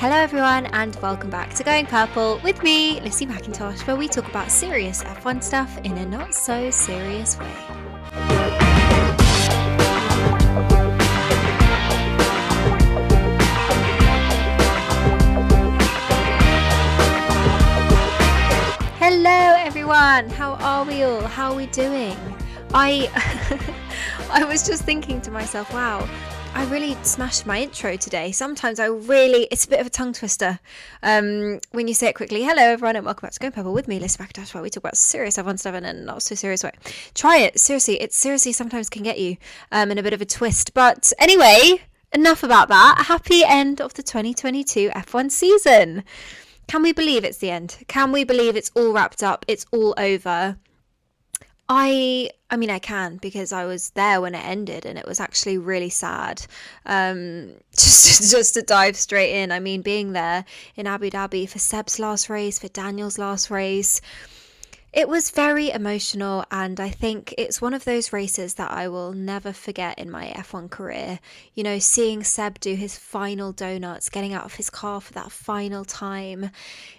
Hello, everyone, and welcome back to Going Purple with me, Lissie Mackintosh, where we talk about serious F1 stuff in a not so serious way. Hello, everyone. How are we all? How are we doing? I I was just thinking to myself, wow, I really smashed my intro today. Sometimes I really, it's a bit of a tongue twister um, when you say it quickly. Hello, everyone, and welcome back to Going Purple with me, Liz Mackintosh, where we talk about serious F1 stuff in a not so serious way. Try it, seriously. It seriously sometimes can get you um, in a bit of a twist. But anyway, enough about that. Happy end of the 2022 F1 season. Can we believe it's the end? Can we believe it's all wrapped up? It's all over? I I mean I can because I was there when it ended and it was actually really sad. Um, just just to dive straight in, I mean being there in Abu Dhabi for Seb's last race, for Daniel's last race, it was very emotional, and I think it's one of those races that I will never forget in my F1 career. You know, seeing Seb do his final donuts, getting out of his car for that final time,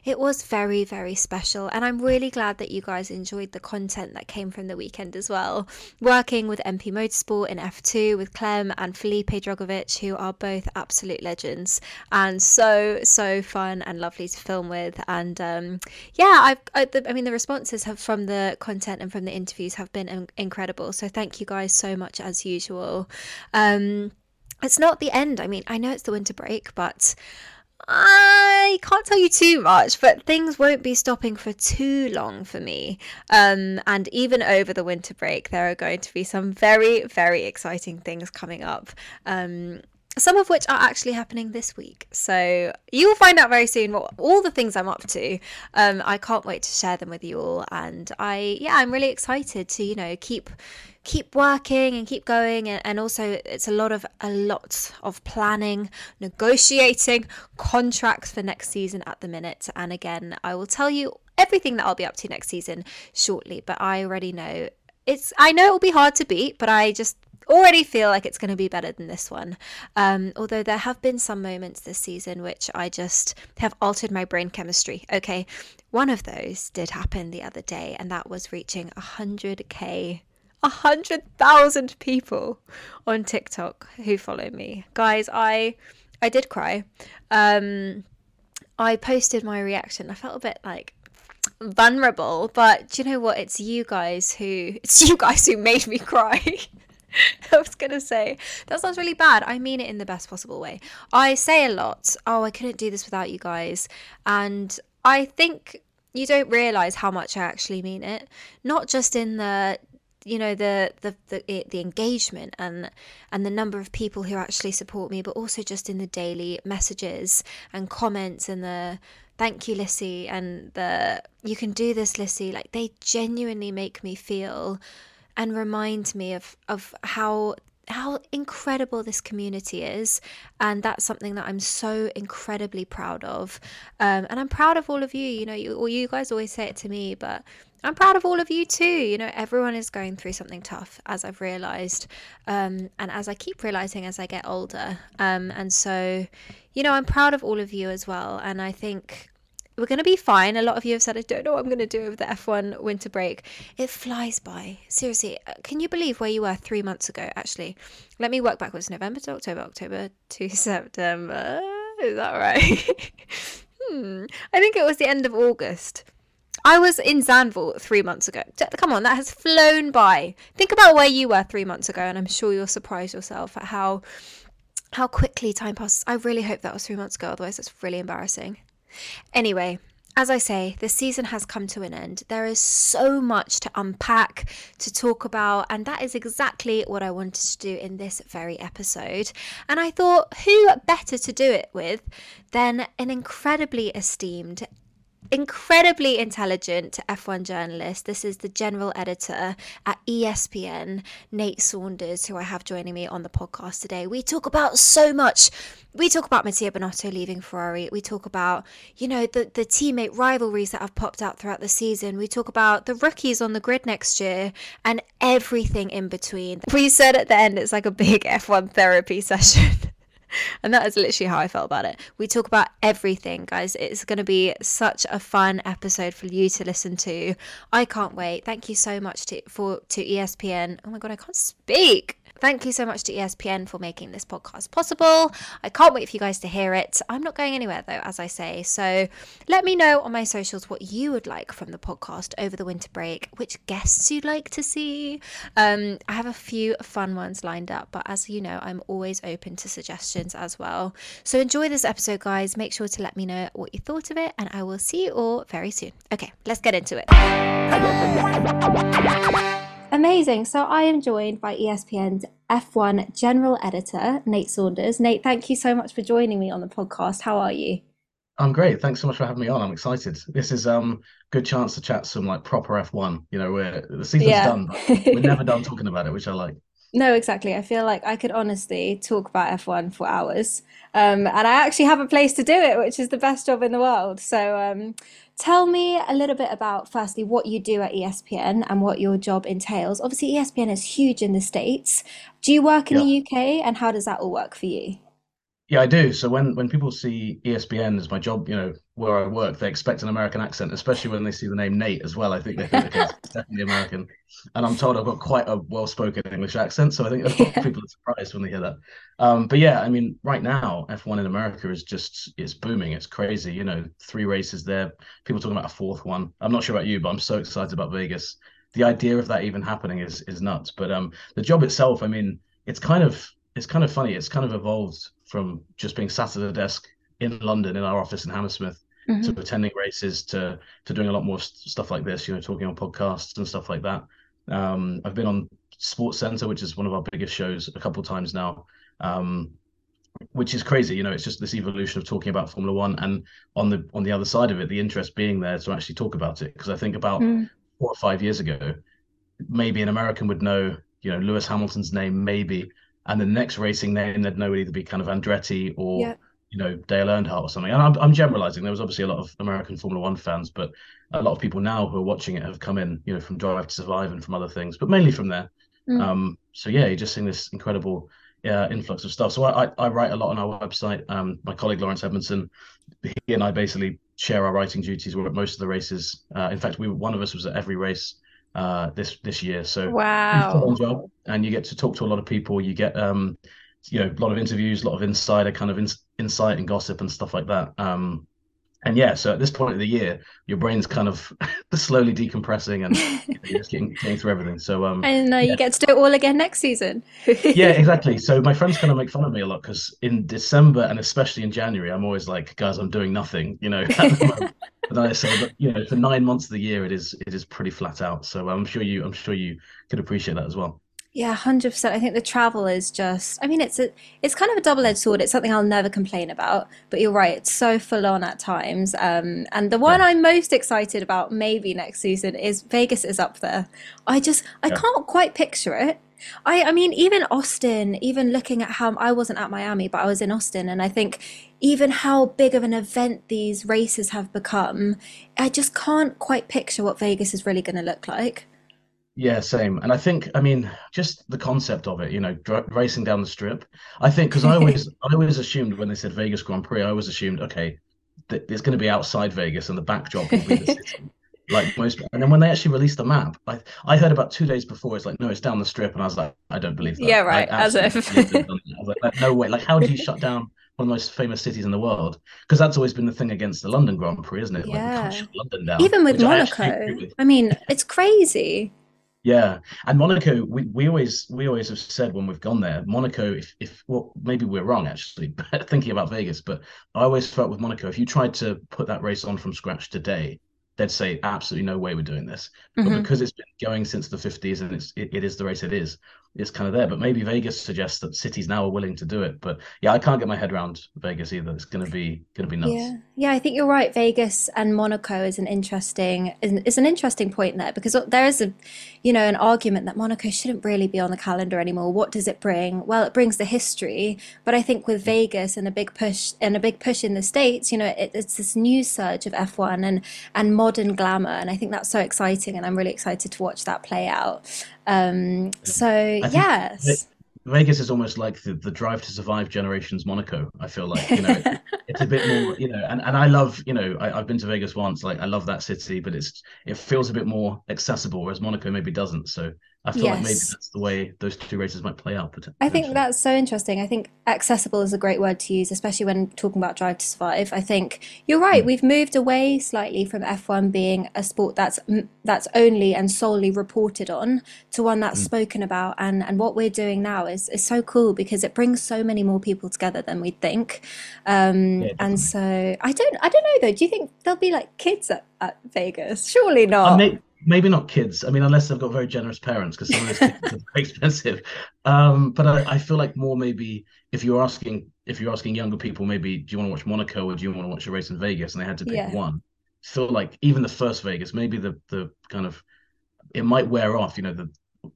it was very, very special. And I'm really glad that you guys enjoyed the content that came from the weekend as well. Working with MP Motorsport in F2 with Clem and Felipe Drugovich, who are both absolute legends and so, so fun and lovely to film with. And um, yeah, I've, I, the, I mean, the responses have from the content and from the interviews have been incredible. So thank you guys so much as usual. Um, it's not the end. I mean, I know it's the winter break, but I can't tell you too much, but things won't be stopping for too long for me. Um, and even over the winter break, there are going to be some very, very exciting things coming up. Um, some of which are actually happening this week. So you will find out very soon what all the things I'm up to. Um, I can't wait to share them with you all, and I yeah, I'm really excited to you know keep keep working and keep going and, and also it's a lot of a lot of planning negotiating contracts for next season at the minute and again i will tell you everything that i'll be up to next season shortly but i already know it's i know it will be hard to beat but i just already feel like it's going to be better than this one. Um, although there have been some moments this season which I just have altered my brain chemistry. Okay, one of those did happen the other day, and that was reaching 100k. 100,000 people on TikTok who follow me. Guys, I I did cry. Um I posted my reaction. I felt a bit like vulnerable, but do you know what? It's you guys who it's you guys who made me cry. I was going to say, that sounds really bad. I mean it in the best possible way. I say a lot, oh, I couldn't do this without you guys. And I think you don't realize how much I actually mean it. Not just in the you know the the the, eh, the engagement and and the number of people who actually support me but also just in the daily messages and comments and the thank you Lissie and the you can do this Lissie like they genuinely make me feel and remind me of of how how incredible this community is. And that's something that i'm so incredibly proud of. Um, and i'm proud of all of you. You know you, you guys always say it to me but i'm proud of all of you too. You know everyone is going through something tough as i've realized um, and as i keep realizing as i get older. Um, and so you know i'm proud of all of you as well. And i think we're going to be fine. A lot of you have said, I don't know what I'm going to do over the F1 winter break. It flies by. Seriously, uh, can you believe where you were three months ago? Actually, let me work backwards November to October, October to September. Is that right? hmm. I think it was the end of August. I was in Zandvoort three months ago. Come on, that has flown by. Think about where you were three months ago, and I'm sure you'll surprise yourself at how how quickly time passes. I really hope that was three months ago, otherwise it's really embarrassing. Anyway, as I say, the season has come to an end. There is so much to unpack, to talk about, and that is exactly what I wanted to do in this very episode. And I thought, who better to do it with than an incredibly esteemed incredibly intelligent F1 journalist. This is the general editor at ESPN, Nate Saunders, who I have joining me on the podcast today. We talk about so much. We talk about Mattia Binotto leaving Ferrari. We talk about, you know, the, the teammate rivalries that have popped out throughout the season. We talk about the rookies on the grid next year and everything in between. We said at the end it's like a big F1 therapy session. and that is literally how I felt about it. We talk about everything, guys. It's going to be such a fun episode for you to listen to. I can't wait. Thank you so much to for to ESPN. Oh my god, I can't speak. Thank you so much to ESPN for making this podcast possible. I can't wait for you guys to hear it. I'm not going anywhere though, as I say. So let me know on my socials what you would like from the podcast over the winter break, which guests you'd like to see. Um, I have a few fun ones lined up, but as you know, I'm always open to suggestions as well. So enjoy this episode, guys. Make sure to let me know what you thought of it, and I will see you all very soon. Okay, let's get into it. Amazing. So I am joined by ESPN's F1 General Editor, Nate Saunders. Nate, thank you so much for joining me on the podcast. How are you? I'm great. Thanks so much for having me on. I'm excited. This is um good chance to chat some like proper F1. You know, where the season's yeah. done, we're never done talking about it, which I like. No, exactly. I feel like I could honestly talk about F1 for hours. Um, and I actually have a place to do it, which is the best job in the world. So, um, tell me a little bit about, firstly, what you do at ESPN and what your job entails. Obviously, ESPN is huge in the States. Do you work in yeah. the UK and how does that all work for you? Yeah, I do. So when when people see ESPN as my job, you know, where I work, they expect an American accent, especially when they see the name Nate as well. I think they think it's definitely American. And I'm told I've got quite a well-spoken English accent, so I think a lot yeah. of people are surprised when they hear that. Um, but yeah, I mean, right now F1 in America is just it's booming. It's crazy. You know, three races there. People talking about a fourth one. I'm not sure about you, but I'm so excited about Vegas. The idea of that even happening is is nuts. But um, the job itself, I mean, it's kind of it's kind of funny. It's kind of evolved from just being sat at a desk in London in our office in Hammersmith mm-hmm. to attending races to to doing a lot more stuff like this. You know, talking on podcasts and stuff like that. Um, I've been on SportsCenter, which is one of our biggest shows, a couple times now. Um, which is crazy, you know. It's just this evolution of talking about Formula One, and on the on the other side of it, the interest being there to actually talk about it. Because I think about mm. four or five years ago, maybe an American would know, you know, Lewis Hamilton's name, maybe, and the next racing name they'd know would either be kind of Andretti or. You know Dale Earnhardt or something. And I'm, I'm generalizing. There was obviously a lot of American Formula One fans, but a lot of people now who are watching it have come in, you know, from Drive to Survive and from other things, but mainly from there. Mm. Um, so yeah, you're just seeing this incredible uh, influx of stuff. So I, I, I write a lot on our website. Um, my colleague Laurence Edmondson, he and I basically share our writing duties. We're at most of the races. Uh, in fact, we one of us was at every race uh, this this year. So wow, job, and you get to talk to a lot of people. You get um, you know, a lot of interviews, a lot of insider kind of in, insight and gossip and stuff like that. Um, and yeah, so at this point of the year, your brain's kind of slowly decompressing and you're just getting, getting through everything. So um, and uh, yeah. you get to do it all again next season. yeah, exactly. So my friends kind of make fun of me a lot because in December and especially in January, I'm always like, guys, I'm doing nothing. You know, but then I say, but you know, for nine months of the year, it is it is pretty flat out. So I'm sure you I'm sure you could appreciate that as well. Yeah, hundred percent. I think the travel is just. I mean, it's a, it's kind of a double-edged sword. It's something I'll never complain about. But you're right; it's so full on at times. Um, and the one yeah. I'm most excited about, maybe next season, is Vegas is up there. I just, I yeah. can't quite picture it. I, I mean, even Austin. Even looking at how I wasn't at Miami, but I was in Austin, and I think even how big of an event these races have become, I just can't quite picture what Vegas is really going to look like. Yeah, same. And I think, I mean, just the concept of it, you know, dr- racing down the strip. I think because I always, I always assumed when they said Vegas Grand Prix, I always assumed, okay, th- it's going to be outside Vegas and the backdrop will be the city, like most. And then when they actually released the map, I, I heard about two days before, it's like, no, it's down the strip, and I was like, I don't believe that. Yeah, right. As if. I was like, no way. Like, how do you shut down? one of the most famous cities in the world because that's always been the thing against the London Grand Prix, isn't it? Yeah. Like, London down, Even with Monaco, I, I mean, it's crazy. Yeah, and Monaco, we, we always we always have said when we've gone there, Monaco, if if well maybe we're wrong actually, thinking about Vegas, but I always felt with Monaco, if you tried to put that race on from scratch today, they'd say absolutely no way we're doing this. Mm-hmm. But because it's been going since the 50s and it's it, it is the race it is, it's kind of there. But maybe Vegas suggests that cities now are willing to do it. But yeah, I can't get my head around Vegas either. It's gonna be gonna be nuts. Yeah, yeah, I think you're right. Vegas and Monaco is an interesting is an interesting point there because there is a you know an argument that Monaco shouldn't really be on the calendar anymore. What does it bring? Well, it brings the history, but I think with Vegas and a big push and a big push in the states, you know, it, it's this new surge of F1 and and modern glamour, and I think that's so exciting, and I'm really excited to watch that play out. Um, so yes. Vegas is almost like the, the Drive to Survive generation's Monaco. I feel like you know it, it's a bit more you know, and, and I love you know I, I've been to Vegas once. Like I love that city, but it's it feels a bit more accessible, whereas Monaco maybe doesn't. So I feel like maybe that's the way those two races might play out I think that's so interesting. I think accessible is a great word to use, especially when talking about Drive to Survive. I think you're right. Mm, We've moved away slightly from F1 being a sport that's that's only and solely reported on to one that's mm. spoken about. And and what we're doing now is is so cool because it brings so many more people together than we'd think. Um, Yeah, and so I don't I don't know though. Do you think there'll be like kids at, at Vegas? Surely not. May, maybe not kids. I mean, unless they've got very generous parents, because some of those tickets are very expensive. Um, but I, I feel like more maybe if you're asking if you're asking younger people, maybe do you want to watch Monaco or do you want to watch a race in Vegas, and they had to pick Yeah. one. Feel like even the first Vegas, maybe the the kind of it might wear off. You know, the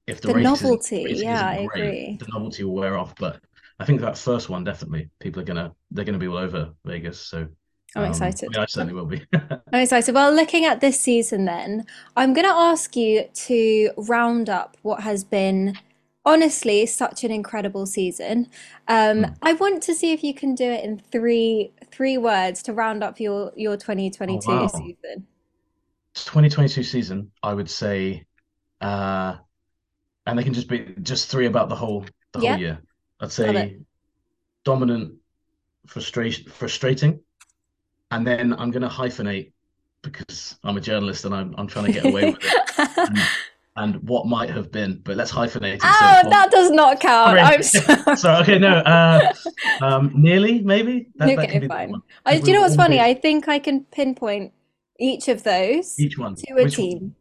if the The novelty. racing Yeah, I agree. the novelty will wear off. But I think that first one definitely people are gonna they're gonna be all over Vegas. So I'm um, excited. mean, I certainly will be. I'm excited. Well, looking at this season, then, I'm going to ask you to round up what has been honestly such an incredible season. Um, Mm. I want to see if you can do it in three three words to round up your your Oh 2022 wow. season. 2022 season, I would say, uh, and they can just be just three about the whole the whole year. I'd say dominant, frustration, frustrating, and then I'm going to hyphenate because I'm a journalist and I'm I'm trying to get away with it and and what might have been, but let's hyphenate it Oh, that does not count. Sorry, I'm sorry. sorry. Okay, no. Uh, um, nearly maybe that that Okay, be the fine. I, do you know what's funny? big. I think I can pinpoint each of those Each one. to a Which team.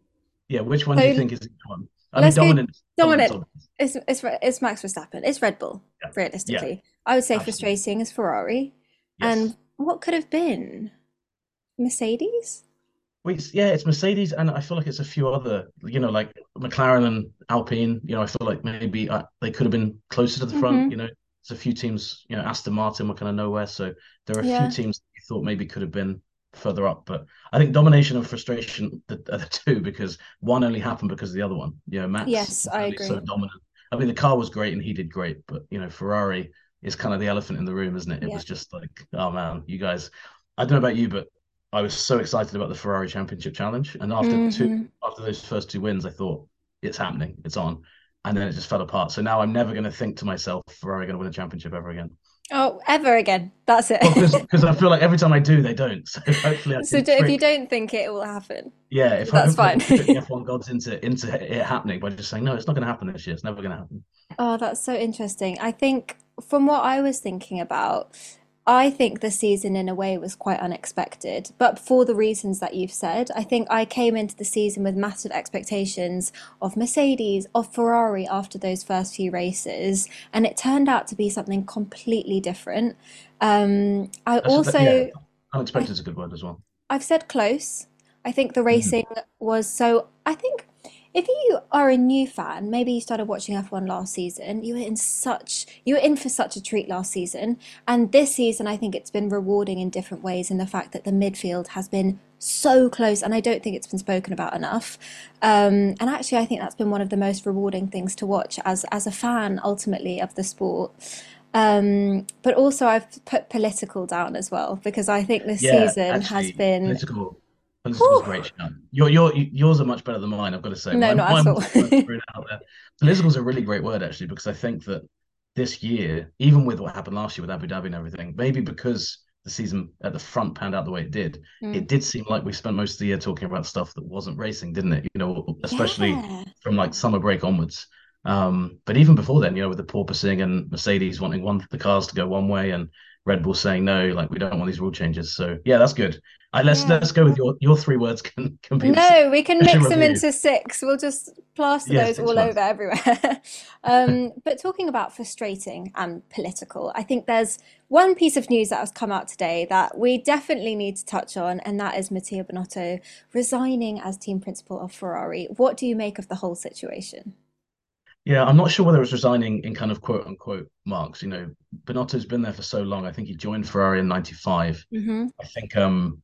yeah, which one do you think is each one? I mean, let's go dominant. Dominant's dominant. It's it's it's Max Verstappen. It's Red Bull, Yeah, yeah, realistically. I would say absolutely. frustrating is Ferrari. Yes. And what could have been? Mercedes? Wait, yeah, it's Mercedes, and I feel like it's a few other, you know, like McLaren and Alpine. You know, I feel like maybe uh, they could have been closer to the front. hmm You know, there's a few teams. You know, Aston Martin were kind of nowhere, so there are a few teams that you thought maybe could have been further up. But I think domination and frustration are the, two because one only happened because of the other one. You know, Max Yes, I agree. so dominant. I mean, the car was great and he did great, but you know, Ferrari is kind of the elephant in the room, isn't it? It Yeah. was just like, oh man, you guys. I don't know about you, but I was so excited about the Ferrari Championship Challenge, and after two, hmm after those first two wins, I thought it's happening, it's on, and then it just fell apart. So now I'm never going to think to myself, Ferrari going to win a championship ever again. Oh, ever again. That's Well, because it. because I feel like every time I do, they don't. So hopefully I So do, if you don't think it, will happen. yeah, if That's I fine. can the F1 gods into into it happening by just saying no, it's not going to happen this year. It's never going to happen. Oh, that's so interesting. I think from what I was thinking about, I think the season in a way was quite unexpected, but for the reasons that you've said, I think I came into the season with massive expectations of Mercedes, of Ferrari after those first few races, and it turned out to be something completely different. Um, I That's that, yeah, also, unexpected is a good word as well. I've said close. I think the Mhm. racing was so. I think if you are a new fan, maybe you started watching F1 last season, you were in such, you were in for such a treat last season. And this season, I think it's been rewarding in different ways in the fact that the midfield has been so close, and I don't think it's been spoken about enough. Um, and actually, I think that's been one of the most rewarding things to watch as as a fan, ultimately, of the sport. Um, but also, I've put political down as well because I think this Yeah, season has been. political political's Whew, great shout. Your your yours are much better than mine, I've got to say. no, Mine not at mine all. was kind of thrown out there. Political's a really great word actually, because I think that this year, even with what happened last year with Abu Dhabi and everything, maybe because the season at the front panned out the way it did, Mm. it did seem like we spent most of the year talking about stuff that wasn't racing, didn't it? You know, especially Yeah. from like summer break onwards. Um, but even before then, you know, with the porpoising and Mercedes wanting one the cars to go one way and Red Bull saying no, like we don't want these rule changes. So yeah, that's good. I let's Yeah. let's go with your your three words can can be No, we can mix them into six. We'll just plaster Yeah, those all words. over everywhere. Um, but talking about frustrating and political, I think there's one piece of news that has come out today that we definitely need to touch on, and that is Mattia Binotto resigning as team principal of Ferrari. What do you make of the whole situation? Yeah, I'm not sure whether it's resigning in kind of quote unquote marks. You know, Binotto's been there for so long. I think he joined Ferrari in '95. hmm I think um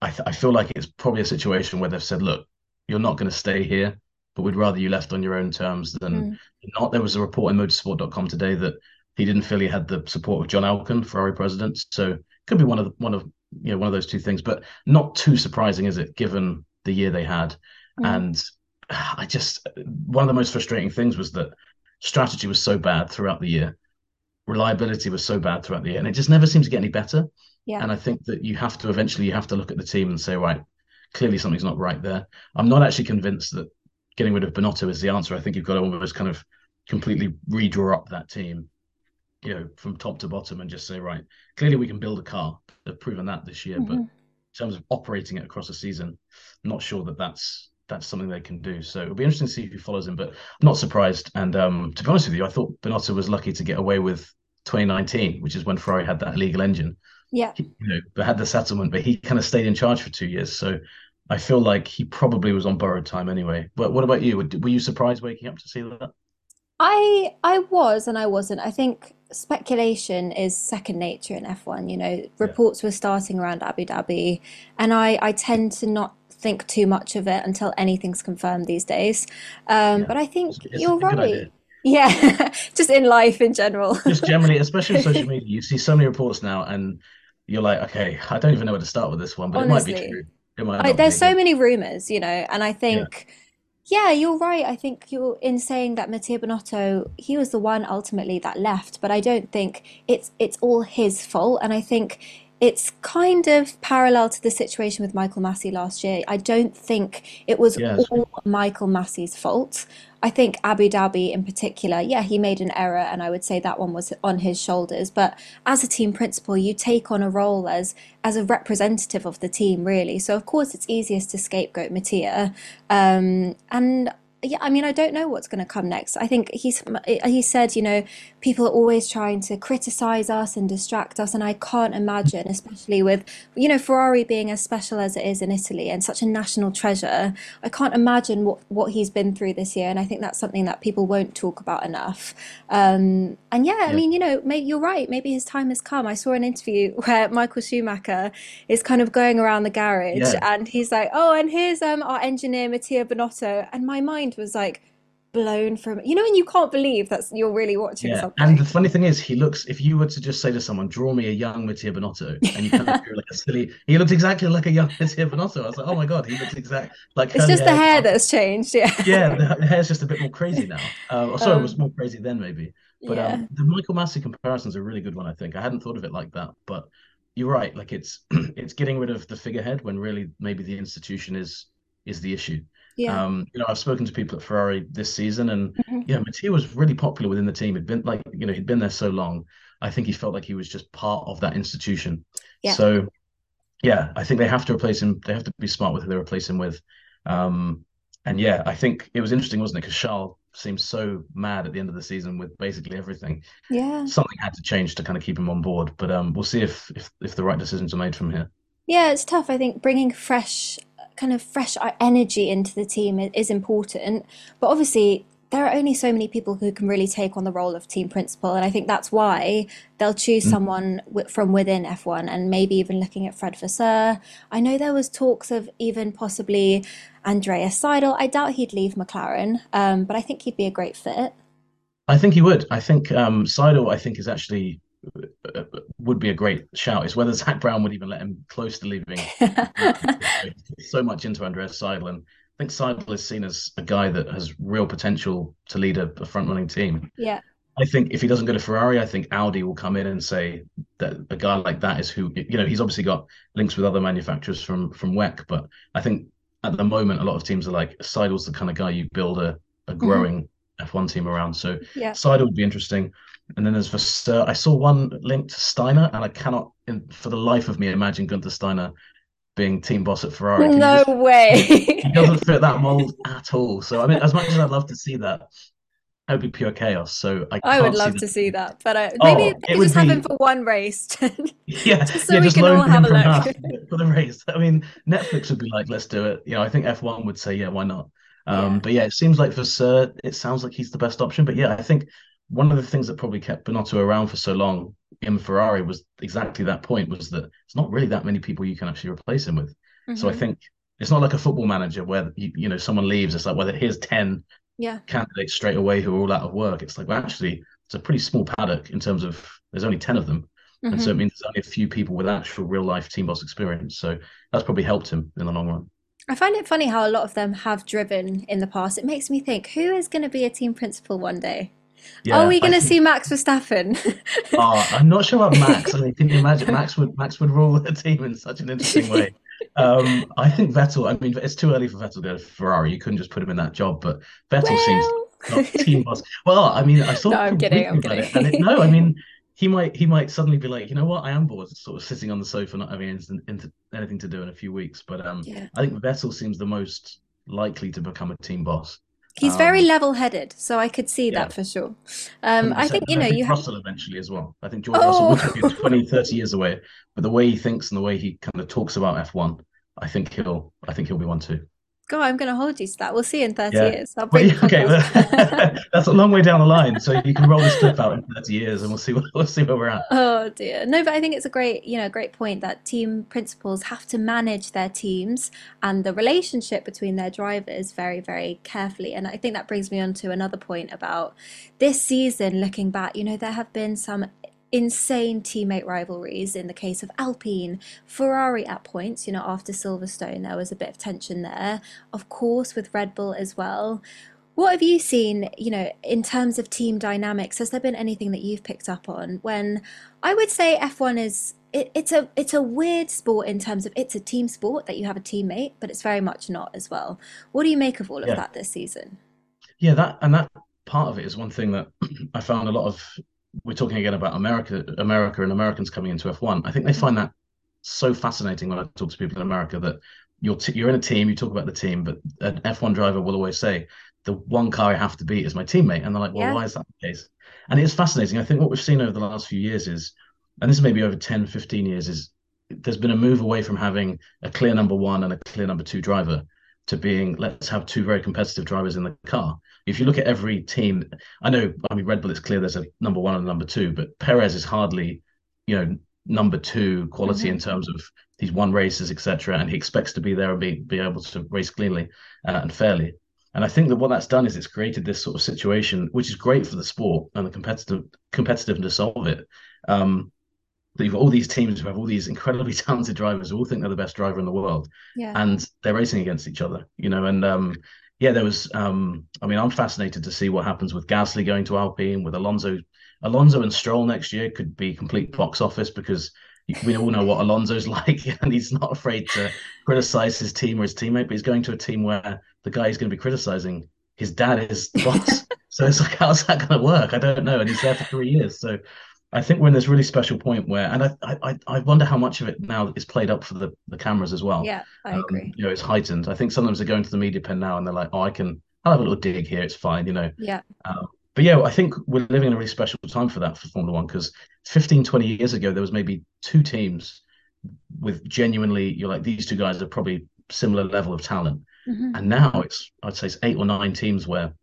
I th I feel like it's probably a situation where they've said, look, you're not going to stay here, but we'd rather you left on your own terms than Mm. not. There was a report in motorsport.com today that he didn't feel he had the support of John Elkann, Ferrari president. So it could be one of the, one of you know one of those two things, but not too surprising, is it, given the year they had? Mm. And I just one of the most frustrating things was that strategy was so bad throughout the year, reliability was so bad throughout the year, and it just never seemed to get any better. Yeah. And I think that you have to eventually you have to look at the team and say, right, clearly something's not right there. I'm not actually convinced that getting rid of Binotto is the answer. I think you've got to almost kind of completely redraw up that team, you know, from top to bottom and just say, right, clearly we can build a car. They've proven that this year, but Mhm. in terms of operating it across a season, I'm not sure that that's that's something they can do. So it'll be interesting to see who follows him, but I'm not surprised. And um, to be honest with you, I thought Binotto was lucky to get away with 2019, which is when Ferrari had that illegal engine. Yeah. He, you know, they had the settlement, but he kind of stayed in charge for two years. So I feel like he probably was on borrowed time anyway. But what about you? Were, you surprised waking up to see that? I I was and I wasn't. I think speculation is second nature in F1. You know, reports were starting around Abu Dhabi, and I I tend to not think too much of it until anything's confirmed these days. Um, Yeah. but I think It's, it's you're right. Yeah, just in life in general. Just generally, especially on social media, you see so many reports now, and you're like, okay, I don't even know where to start with this one, but it might be true. It might I, there's be. so many rumors, you know, and I think, yeah, you're right. I think you're in saying that Mattia Binotto, he was the one ultimately that left, but I don't think it's it's all his fault. And I think it's kind of parallel to the situation with Michael Masi last year. I don't think it was it's- all Michael Masi's fault. I think Abu Dhabi in particular, yeah, he made an error, and I would say that one was on his shoulders. But as a team principal, you take on a role as as a representative of the team, really. So of course it's easiest to scapegoat Mattia. Um, and yeah, I mean, I don't know what's going to come next. I think he's he said, you know, people are always trying to criticize us and distract us, and I can't imagine, especially with, you know, Ferrari being as special as it is in Italy and such a national treasure. I can't imagine what what he's been through this year, and I think that's something that people won't talk about enough. Um, and yeah, I mean, you know, may, you're right. Maybe his time has come. I saw an interview where Michael Schumacher is kind of going around the garage, Yeah. and he's like, "Oh, and here's um our engineer Mattia Binotto, and my mind was like blown from, you know, and you can't believe that's you're really watching Yeah, something. and the funny thing is, he looks. If you were to just say to someone, "Draw me a young Mattia Binotto," and you kind of feel like a silly, he looks exactly like a young Mattia Binotto. I was like, "Oh my god, he looks exact like It's just the hair hair." that's changed, yeah. Yeah, the, the hair's just a bit more crazy now. Uh, or sorry, it was Um, more crazy then maybe. But yeah. um, the Michael Masi comparison's a really good one. I think I hadn't thought of it like that, but you're right. Like it's it's getting rid of the figurehead when really maybe the institution is is the issue. Yeah. Um, you know, I've spoken to people at Ferrari this season, and Mhm. yeah, Mattia was really popular within the team. He'd been like, you know, he'd been there so long. I think he felt like he was just part of that institution. Yeah. So, yeah, I think they have to replace him. They have to be smart with who they replace him with. Um, and yeah, I think it was interesting, wasn't it? Because Charles seemed so mad at the end of the season with basically everything. Yeah. Something had to change to kind of keep him on board. But um, we'll see if if if the right decisions are made from here. Yeah, it's tough. I think bringing fresh, kind of fresh uh, energy into the team is important. But obviously, there are only so many people who can really take on the role of team principal. And I think that's why they'll choose Mm. someone from within F1 and maybe even looking at Fred Vasseur. I know there was talks of even possibly Andreas Seidl. I doubt he'd leave McLaren, um, but I think he'd be a great fit. I think he would. I think um, Seidl, I think, is actually would be a great shout. is whether Zak Brown would even let him close to leaving. So much into Andreas Seidl, and I think Seidl is seen as a guy that has real potential to lead a, a front-running team. Yeah. I think if he doesn't go to Ferrari, I think Audi will come in and say that a guy like that is who you know. He's obviously got links with other manufacturers from from WEC, but I think at the moment a lot of teams are like Seidl's the kind of guy you build a, a mm-hmm. growing F1 team around. So Yeah. Seidl would be interesting. And then there's Vasseur. I saw one linked to Steiner, and I cannot, in, for the life of me, imagine Gunther Steiner being team boss at Ferrari. Can No just- way. he doesn't fit that mold at all. So I mean, as much as I'd love to see that, that would be pure chaos. So I I would can't see love to see that, but uh, Oh, maybe it they would just have him for one race. Yeah, Just so yeah, we just can all have a look. for the race. I mean, Netflix would be like, let's do it. You know, I think F1 would say, yeah, why not? Um, Yeah. but yeah, it seems like Vasseur, it sounds like he's the best option. But yeah, I think one of the things that probably kept Binotto around for so long in Ferrari was exactly that point was that it's not really that many people you can actually replace him with. So I Mhm. think it's not like a football manager where you, you know someone leaves. It's like well, here's ten Yeah. candidates straight away who are all out of work. It's like well, actually, it's a pretty small paddock in terms of there's only ten of them, and so it means there's only a few people with actual real life team boss experience. So that's probably helped him in the long run. I find it funny how a lot of them have driven in the past. It makes me think, who is going to be a team principal one day? Are we going to see Max Verstappen? Uh, I'm not sure about Max. I mean, can you imagine Max would Max would rule the team in such an interesting way? Um, I think Vettel. I mean, it's too early for Vettel to go to Ferrari. You couldn't just put him in that job, but Vettel seems Well, not team boss. Well, I mean, I saw no, I'm kidding. I'm kidding. it, and it, no, I mean, he might he might suddenly be like, you know what, I am bored, sort of sitting on the sofa, not having anything, into- anything to do in a few weeks. But um, Yeah. I think Vettel seems the most likely to become a team boss. He's very Um, level-headed, so I could see yeah. that for sure. Um, I 100%. think, you know, I think you have. Russell eventually as well. I think George Russell will Oh, be 20, 30 years away, but the way he thinks and the way he kind of talks about F1, I think he'll I think he'll be one too. God, I'm going to hold you to that. We'll see in 30 Yeah. years. I'll bring yeah, okay, that's a long way down the line. So you can roll this clip out in 30 years and we'll see what we'll see where we're at. Oh dear. No, but I think it's a great, you know, great point that team principals have to manage their teams and the relationship between their drivers very, very carefully. And I think that brings me on to another point about this season, looking back, you know, there have been some insane teammate rivalries in the case of Alpine, Ferrari at points, you know, after Silverstone, there was a bit of tension there. Of course, with Red Bull as well. What have you seen, you know, in terms of team dynamics? Has there been anything that you've picked up on when I would say F1 is it, it's a it's a weird sport in terms of it's a team sport that you have a teammate, but it's very much not as well. What do you make of all of Yeah. that this season? Yeah, that and that part of it is one thing that I found a lot of. We're talking again about America, America, and Americans coming into F1. I think they find that so fascinating when I talk to people in America that you're t you're in a team, you talk about the team, but an F1 driver will always say the one car I have to beat is my teammate, and they're like, well, Yeah. why is that the case? And it's fascinating. I think what we've seen over the last few years is, and this is maybe over 10, 15 years, is there's been a move away from having a clear number one and a clear number two driver to being let's have two very competitive drivers in the car. If you look at every team, I know, I mean, Red Bull, it's clear there's a number one and a number two, but Perez is hardly, you know, number two quality hmm in terms of he's won races, etc., and he expects to be there and be be able to race cleanly uh, and fairly. And I think that what that's done is it's created this sort of situation, which is great for the sport and the competitive competitiveness of it. Um, that you've got all these teams who have all these incredibly talented drivers who all think they're the best driver in the world, Yeah. and they're racing against each other, you know. And um, yeah, there was. Um, I mean, I'm fascinated to see what happens with Gasly going to Alpine, with Alonso. Alonso and Stroll next year could be complete box office because we all know what Alonso's like, and he's not afraid to criticize his team or his teammate, but he's going to a team where the guy he's going to be criticizing, his dad is the boss. so it's like, how's that going to work? I don't know. And he's there for three years. So I think we're in this really special point where, and I, I, I wonder how much of it now is played up for the, the cameras as well. Yeah, I Um, agree. you know, it's heightened. I think sometimes they go into the media pen now and they're like, oh, I can, I'll have a little dig here. It's fine, you know. Yeah. Um, but yeah, I think we're living in a really special time for that for Formula One because 15, 20 years ago, there was maybe two teams with genuinely, you're like, these two guys are probably similar level of talent. hmm And now it's, I'd say it's eight or nine teams where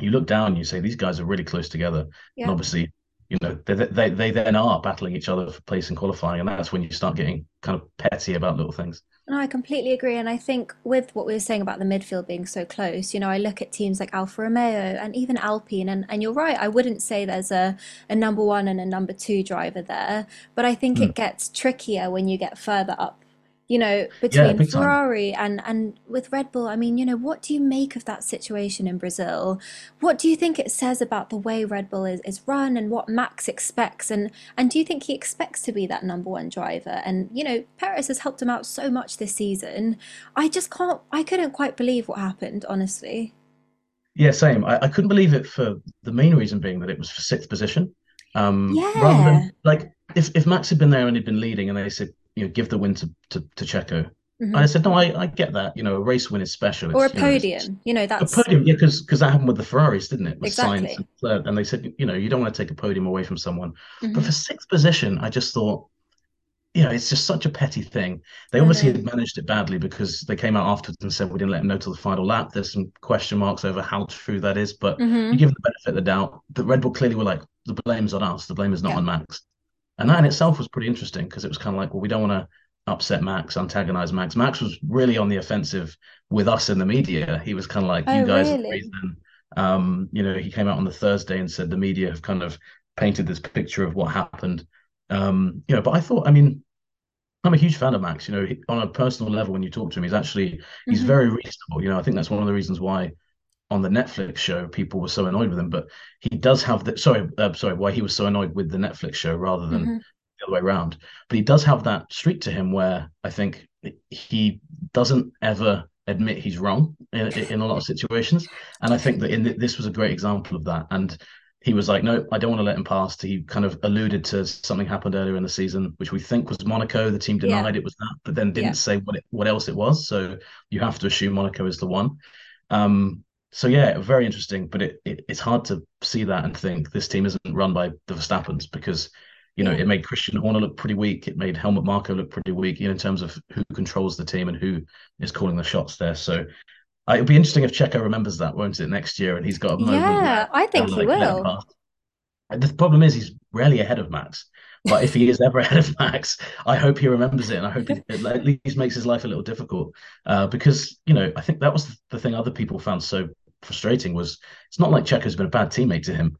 you look down and you say, these guys are really close together. And obviously, you know, they, they, they then are battling each other for place in qualifying. And that's when you start getting kind of petty about little things. No, I completely agree. And I think with what we were saying about the midfield being so close, you know, I look at teams like Alfa Romeo and even Alpine, and, and you're right, I wouldn't say there's a, a number one and a number two driver there, but I think Mm. it gets trickier when you get further up, you know, Yeah, between time. Ferrari and, and with Red Bull. I mean, you know, what do you make of that situation in Brazil? What do you think it says about the way Red Bull is, is run and what Max expects? And and do you think he expects to be that number one driver? And you know, Perez has helped him out so much this season. I just can't, I couldn't quite believe what happened, honestly. Yeah, same. I, I couldn't believe it for the main reason being that it was for sixth position. Um, rather Yeah. than like if, if Max had been there and he'd been leading and they said, you know, give the win to, to, to Checo. And I said, no, I, I get that. You know, a race win is special. Or a you know, podium, you know, a podium. Yeah, because because that happened with the Ferraris, didn't it? With exactly. and. And they said, you know, you don't want to take a podium away from someone. But hmm for sixth position, I just thought, you know, it's just such a petty thing. They obviously know. had managed it badly because they came out afterwards and said we didn't let them know till the final lap. There's some question marks over how true that is, but hmm you give them the benefit of the doubt. But Red Bull clearly were like, the blame's on us. The blame is not Yeah, on Max. And that in itself was pretty interesting because it was kind of like, well, we don't want to upset Max, antagonize Max. Max was really on the offensive with us in the media. He was kind of like, Oh, "You guys are the reason." Um, you know, he came out on the Thursday and said the media have kind of painted this picture of what happened. Um, you know, but I thought, I mean, I'm a huge fan of Max. You know, he, on a personal level, when you talk to him, he's actually he's hmm very reasonable. You know, I think that's one of the reasons why on the Netflix show people were so annoyed with him. But he does have that. sorry, uh, sorry, why he was so annoyed with the Netflix show rather than hmm the other way around. But he does have that streak to him where I think he doesn't ever admit he's wrong in, in a lot of situations. And I think that in th- this was a great example of that. And he was like, no, I don't want to let him pass. He kind of alluded to something happened earlier in the season, which we think was Monaco. The team Yeah, denied it was that, but then didn't say what it, what else it was. So you have to assume Monaco is the one. Um, so yeah, very interesting, but it, it it's hard to see that and think this team isn't run by the Verstappens because you know it made Christian Horner look pretty weak. It made Helmut Marko look pretty weak, you know, in terms of who controls the team and who is calling the shots there. So uh, it'll be interesting if Checo remembers that, won't it, next year, and he's got a moment Yeah, I think he like will. The problem is he's rarely ahead of Max. But if he is ever ahead of Max, I hope he remembers it, and I hope he, it at least makes his life a little difficult. Uh, because you know, I think that was the thing other people found so frustrating was it's not like Checo's been a bad teammate to him.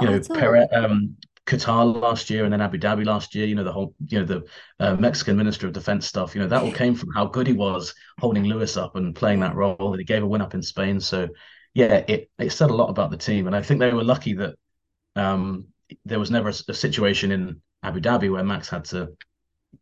You Not know, at all. Perez, um, Qatar last year and then Abu Dhabi last year. You know, the whole you know the uh, Mexican Minister of Defense stuff. You know, that all came from how good he was holding Lewis up and playing that role. that he gave a win up in Spain. So yeah, it it said a lot about the team, and I think they were lucky that um, there was never a, a situation in Abu Dhabi where Max had to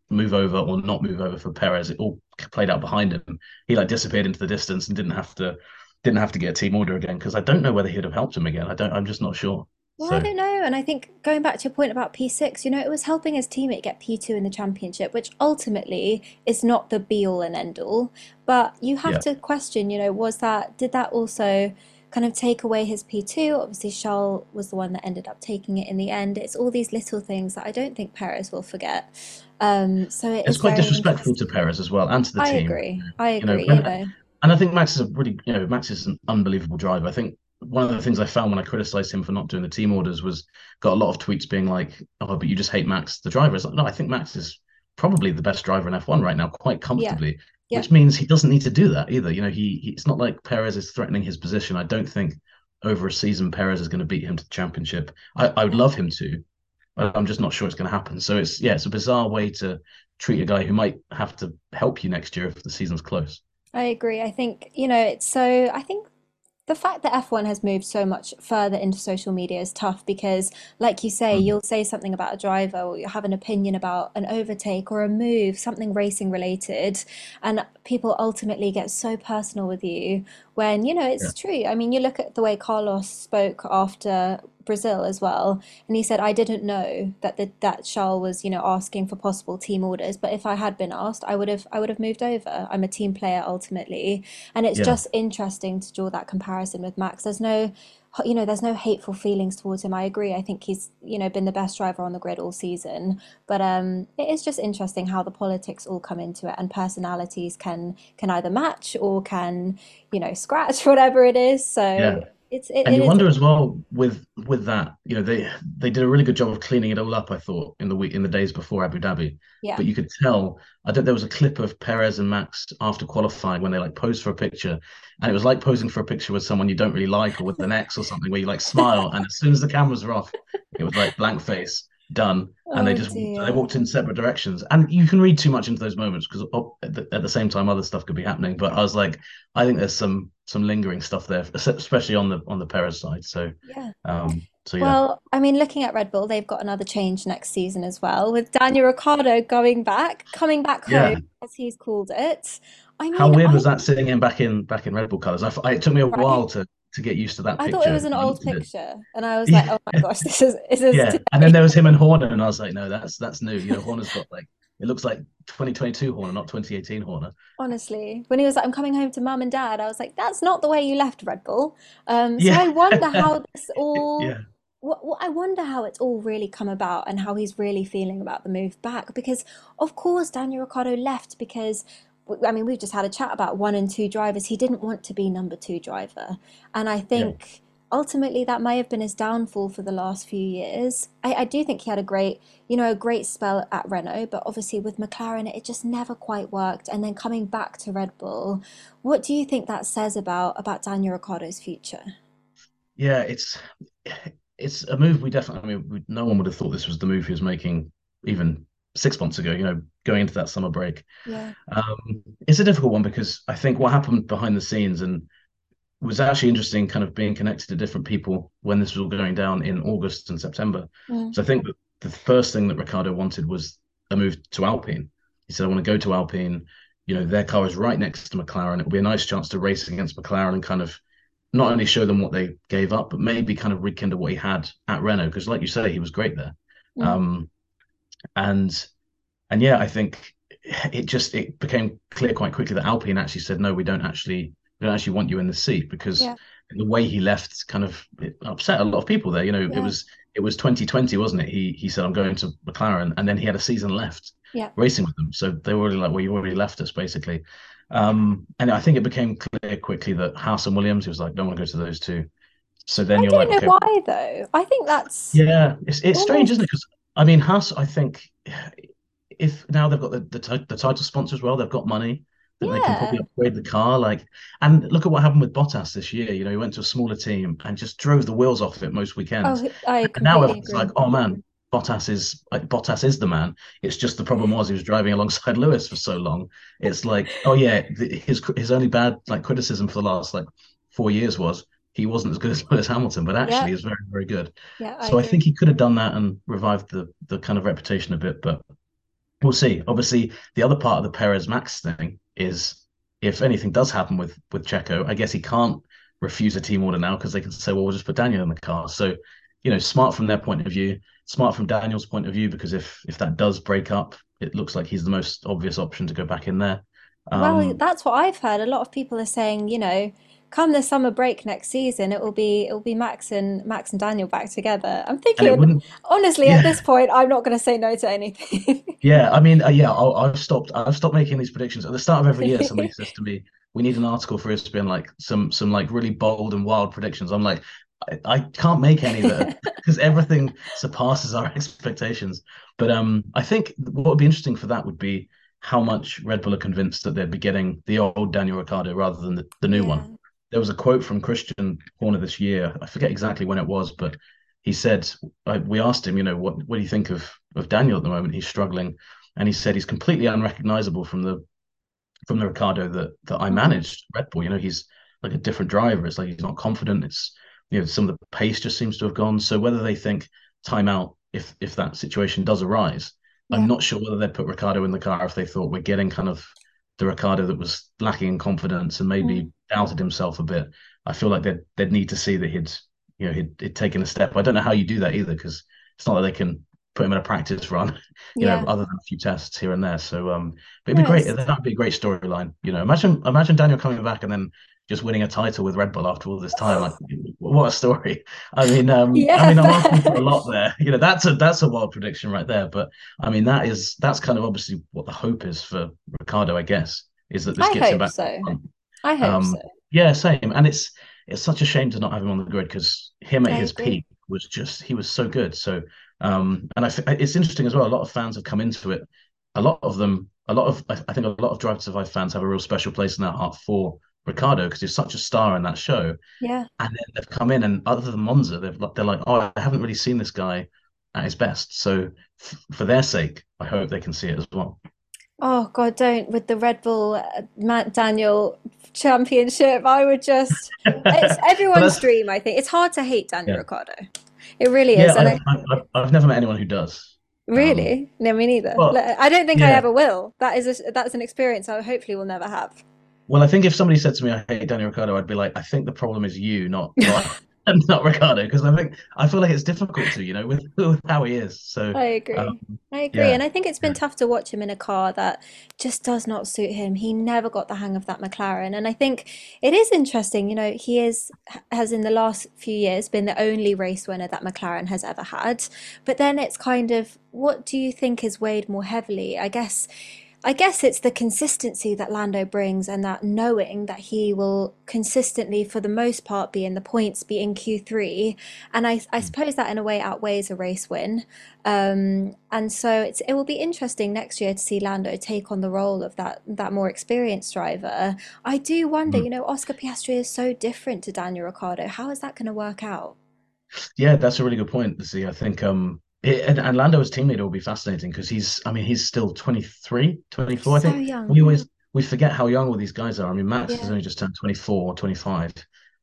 move over or not move over for Perez. It all played out behind him. He like disappeared into the distance and didn't have to didn't have to get a team order again because I don't know whether he'd have helped him again. I don't. I'm just not sure. Well, I don't know. And I think going back to your point about P6, you know, it was helping his teammate get P2 in the championship, which ultimately is not the be all and end all. But you have yeah, to question, you know, was that, did that also kind of take away his P2? Obviously, Charles was the one that ended up taking it in the end. It's all these little things that I don't think Perez will forget. Um, so it it's quite disrespectful to. Perez as well and to the I team. I agree. I You know, agree, you know. And I think Max is a really you know Max is an unbelievable driver. I think one of the things I found when I criticized him for not doing the team orders was got a lot of tweets being like, "Oh, but you just hate Max, the driver." It's like, no, I think Max is probably the best driver in F1 right now, quite comfortably. yeah. Which means he doesn't need to do that either. You know, he, he it's not like Perez is threatening his position. I don't think over a season Perez is going to beat him to the championship. I, I would love him to, I'm just not sure it's going to happen. So it's yeah, it's a bizarre way to treat a guy who might have to help you next year if the season's close. I agree. I think, you know, it's so, I think the fact that F1 has moved so much further into social media is tough because, like you say, Mm. you'll say something about a driver or you have an opinion about an overtake or a move, something racing related, and people ultimately get so personal with you when, you know, Yeah, it's true. I mean, you look at the way Carlos spoke after Brazil as well, and he said, I didn't know that the, that Charles was, you know, asking for possible team orders, but if I had been asked, I would have I would have moved over. I'm a team player ultimately. And it's yeah. just interesting to draw that comparison with Max. There's no, you know, there's no hateful feelings towards him. I agree. I think he's, you know, been the best driver on the grid all season. But um, it is just interesting how the politics all come into it, and personalities can can either match or can, you know, scratch whatever it is. So Yeah. It's it, And you wonder as well with with that, you know, they they did a really good job of cleaning it all up, I thought, in the week in the days before Abu Dhabi. yeah But you could tell, I think there was a clip of Perez and Max after qualifying when they like posed for a picture, and it was like posing for a picture with someone you don't really like or with an ex or something, where you like smile, and as soon as the cameras were off, it was like blank face, done, and they oh just walked, they walked in separate directions. And you can read too much into those moments because at the, at the same time other stuff could be happening. But I was like, I think there's some some lingering stuff there, especially on the on the Perez side. So, yeah um, so yeah, Well, I mean, looking at Red Bull, they've got another change next season as well, with Daniel Ricciardo going back, coming back home, yeah. as he's called it. I mean, How weird I was that seeing him back in back in Red Bull colours? I, I- it took me a while to to get used to that I thought it was an old looked at it. picture, and I was like, oh my gosh, this is this is yeah. And then there was him and Horner, and I was like, no, that's that's new. You know, Horner's got like it looks like 2022 Horner, not 2018 Horner. Honestly, when he was like, I'm coming home to mum and dad, I was like, that's not the way you left Red Bull. Um, so Yeah, I wonder how this yeah, all. What, what I wonder how it's all really come about and how he's really feeling about the move back. Because, of course, Daniel Ricciardo left because, I mean, we've just had a chat about one and two drivers. He didn't want to be number two driver. And I yeah, think ultimately that may have been his downfall for the last few years. I, I do think he had a great, you know, a great spell at Renault, but obviously with McLaren, it just never quite worked. And then coming back to Red Bull, what do you think that says about about Daniel Ricciardo's future? Yeah, it's it's a move we definitely. I mean, we, no one would have thought this was the move he was making even six months ago. You know, going into that summer break. Yeah. Um, it's a difficult one because I think what happened behind the scenes and was actually interesting, kind of being connected to different people when this was all going down in August and September. Mm. So I think that the first thing that Ricciardo wanted was a move to Alpine. He said, "I want to go to Alpine." You know, their car is right next to McLaren. It will be a nice chance to race against McLaren and kind of not only show them what they gave up, but maybe kind of rekindle what he had at Renault. Because, like you say, he was great there. Mm. Um, and and yeah, I think it just it became clear quite quickly that Alpine actually said, "No, we don't actually we don't actually want you in the seat," because Yeah. the way he left kind of it upset a lot of people there. You know, it was it was 2020, wasn't it? He he said, "I'm going to McLaren," and then he had a season left Yeah. racing with them. So they were already like, "Well, you already left us," basically. Um, and I think it became clear quickly that Haas and Williams, he was like, "Don't want to go to those two." So then I you're don't like, know "Okay, why though. I think that's yeah, it's it's strange, isn't it? Because I mean, Haas, I think if now they've got the the, the title sponsor as well, they've got money. I think they can probably upgrade the car. Like, and look at what happened with Bottas this year. You know, he went to a smaller team and just drove the wheels off it most weekends. Oh, I And now everyone's like, oh man, Bottas is like Bottas is the man. It's just the problem was he was driving alongside Lewis for so long. It's like, oh yeah, the, his his only bad like criticism for the last like four years was he wasn't as good as Lewis Hamilton, but Yeah. actually he's very very good. Yeah, I So I think he could have done that and revived the the kind of reputation a bit, but we'll see. Obviously, the other part of the Perez Max thing is if anything does happen with with Checo, I guess he can't refuse a team order now because they can say, well, we'll just put Daniel in the car. So, you know, smart from their point of view, smart from Daniel's point of view, because if if that does break up, it looks like he's the most obvious option to go back in there. Well, Um, that's what I've heard. A lot of people are saying, you know, come the summer break next season, it will be it will be Max and Max and Daniel back together. I'm thinking, honestly, at this point, I'm not going to say no to anything. Yeah, I mean, uh, yeah, I'll, I've stopped. I've stopped making these predictions. At the start of every year, somebody says to me, "We need an article for us to be in like some some like really bold and wild predictions." I'm like, I, I can't make any that because everything surpasses our expectations. But um, I think what would be interesting for that would be how much Red Bull are convinced that they'd be getting the old Daniel Ricciardo rather than the, the new Yeah. one. There was a quote from Christian Horner this year. I forget exactly when it was, but he said uh, we asked him, you know, what what do you think of of Daniel at the moment? He's struggling, and he said he's completely unrecognizable from the from the Ricciardo that that I managed Red Bull. You know, he's like a different driver. It's like he's not confident. It's you know some of the pace just seems to have gone. So whether they think timeout if if that situation does arise, I'm not sure whether they'd put Ricciardo in the car if they thought we're getting kind of the Ricciardo that was lacking in confidence and maybe Mm. doubted himself a bit. I feel like they'd they'd need to see that he'd you know he'd, he'd taken a step. I don't know how you do that either because it's not that they can put him in a practice run, you know, other than a few tests here and there. So um, but it'd be great. That'd be a great storyline. You know, imagine imagine Daniel coming back and then just winning a title with Red Bull after all this time. Like, what a story! I mean, um, I mean, I'm asking for a lot there. You know, that's a that's a wild prediction right there. But I mean, that is that's kind of obviously what the hope is for Ricciardo, I guess, is that this I gets him hope back. so. I hope Um, so. yeah, same. And it's it's such a shame to not have him on the grid because him at I his agree. peak was just he was so good. So um, and I f- it's interesting as well. A lot of fans have come into it. A lot of them, a lot of I I think a lot of Drive to Survive fans have a real special place in their heart for Ricciardo because he's such a star in that show. Yeah. And then they've come in and other than Monza, they've they're like, oh, I haven't really seen this guy at his best. So f for their sake, I hope they can see it as well. Oh God, don't with the Red Bull uh, Max Daniel championship. I would just, it's everyone's dream, I think. It's hard to hate Daniel yeah, Ricciardo. It really yeah. is. I've I I've never met anyone who does. Um, really, no, me neither. well, I don't think I ever will. That is a, that's an experience I hopefully will never have. Well, I think if somebody said to me, "I hate Daniel Ricciardo," I'd be like, "I think the problem is you, not not not Ricciardo," because I think I feel like it's difficult to, you know, with, with how he is. So, I um, agree. I agree. yeah, And I think it's been tough to watch him in a car that just does not suit him. He never got the hang of that McLaren. And I think it is interesting, you know, he is has in the last few years been the only race winner that McLaren has ever had. But then it's kind of what do you think is weighed more heavily? I guess I guess it's the consistency that Lando brings and that knowing that he will consistently, for the most part, be in the points, be in Q3. And I, I suppose that in a way outweighs a race win. Um, and so it's, it will be interesting next year to see Lando take on the role of that, that more experienced driver. I do wonder, Mm. you know, Oscar Piastri is so different to Daniel Ricciardo. How is that going to work out? Yeah, that's a really good point, see. I think um it, and, and Lando as team leader will be fascinating because he's I mean he's still 23, 24. I So think we always we forget how young all these guys are. I mean Max has only just turned 24, 25,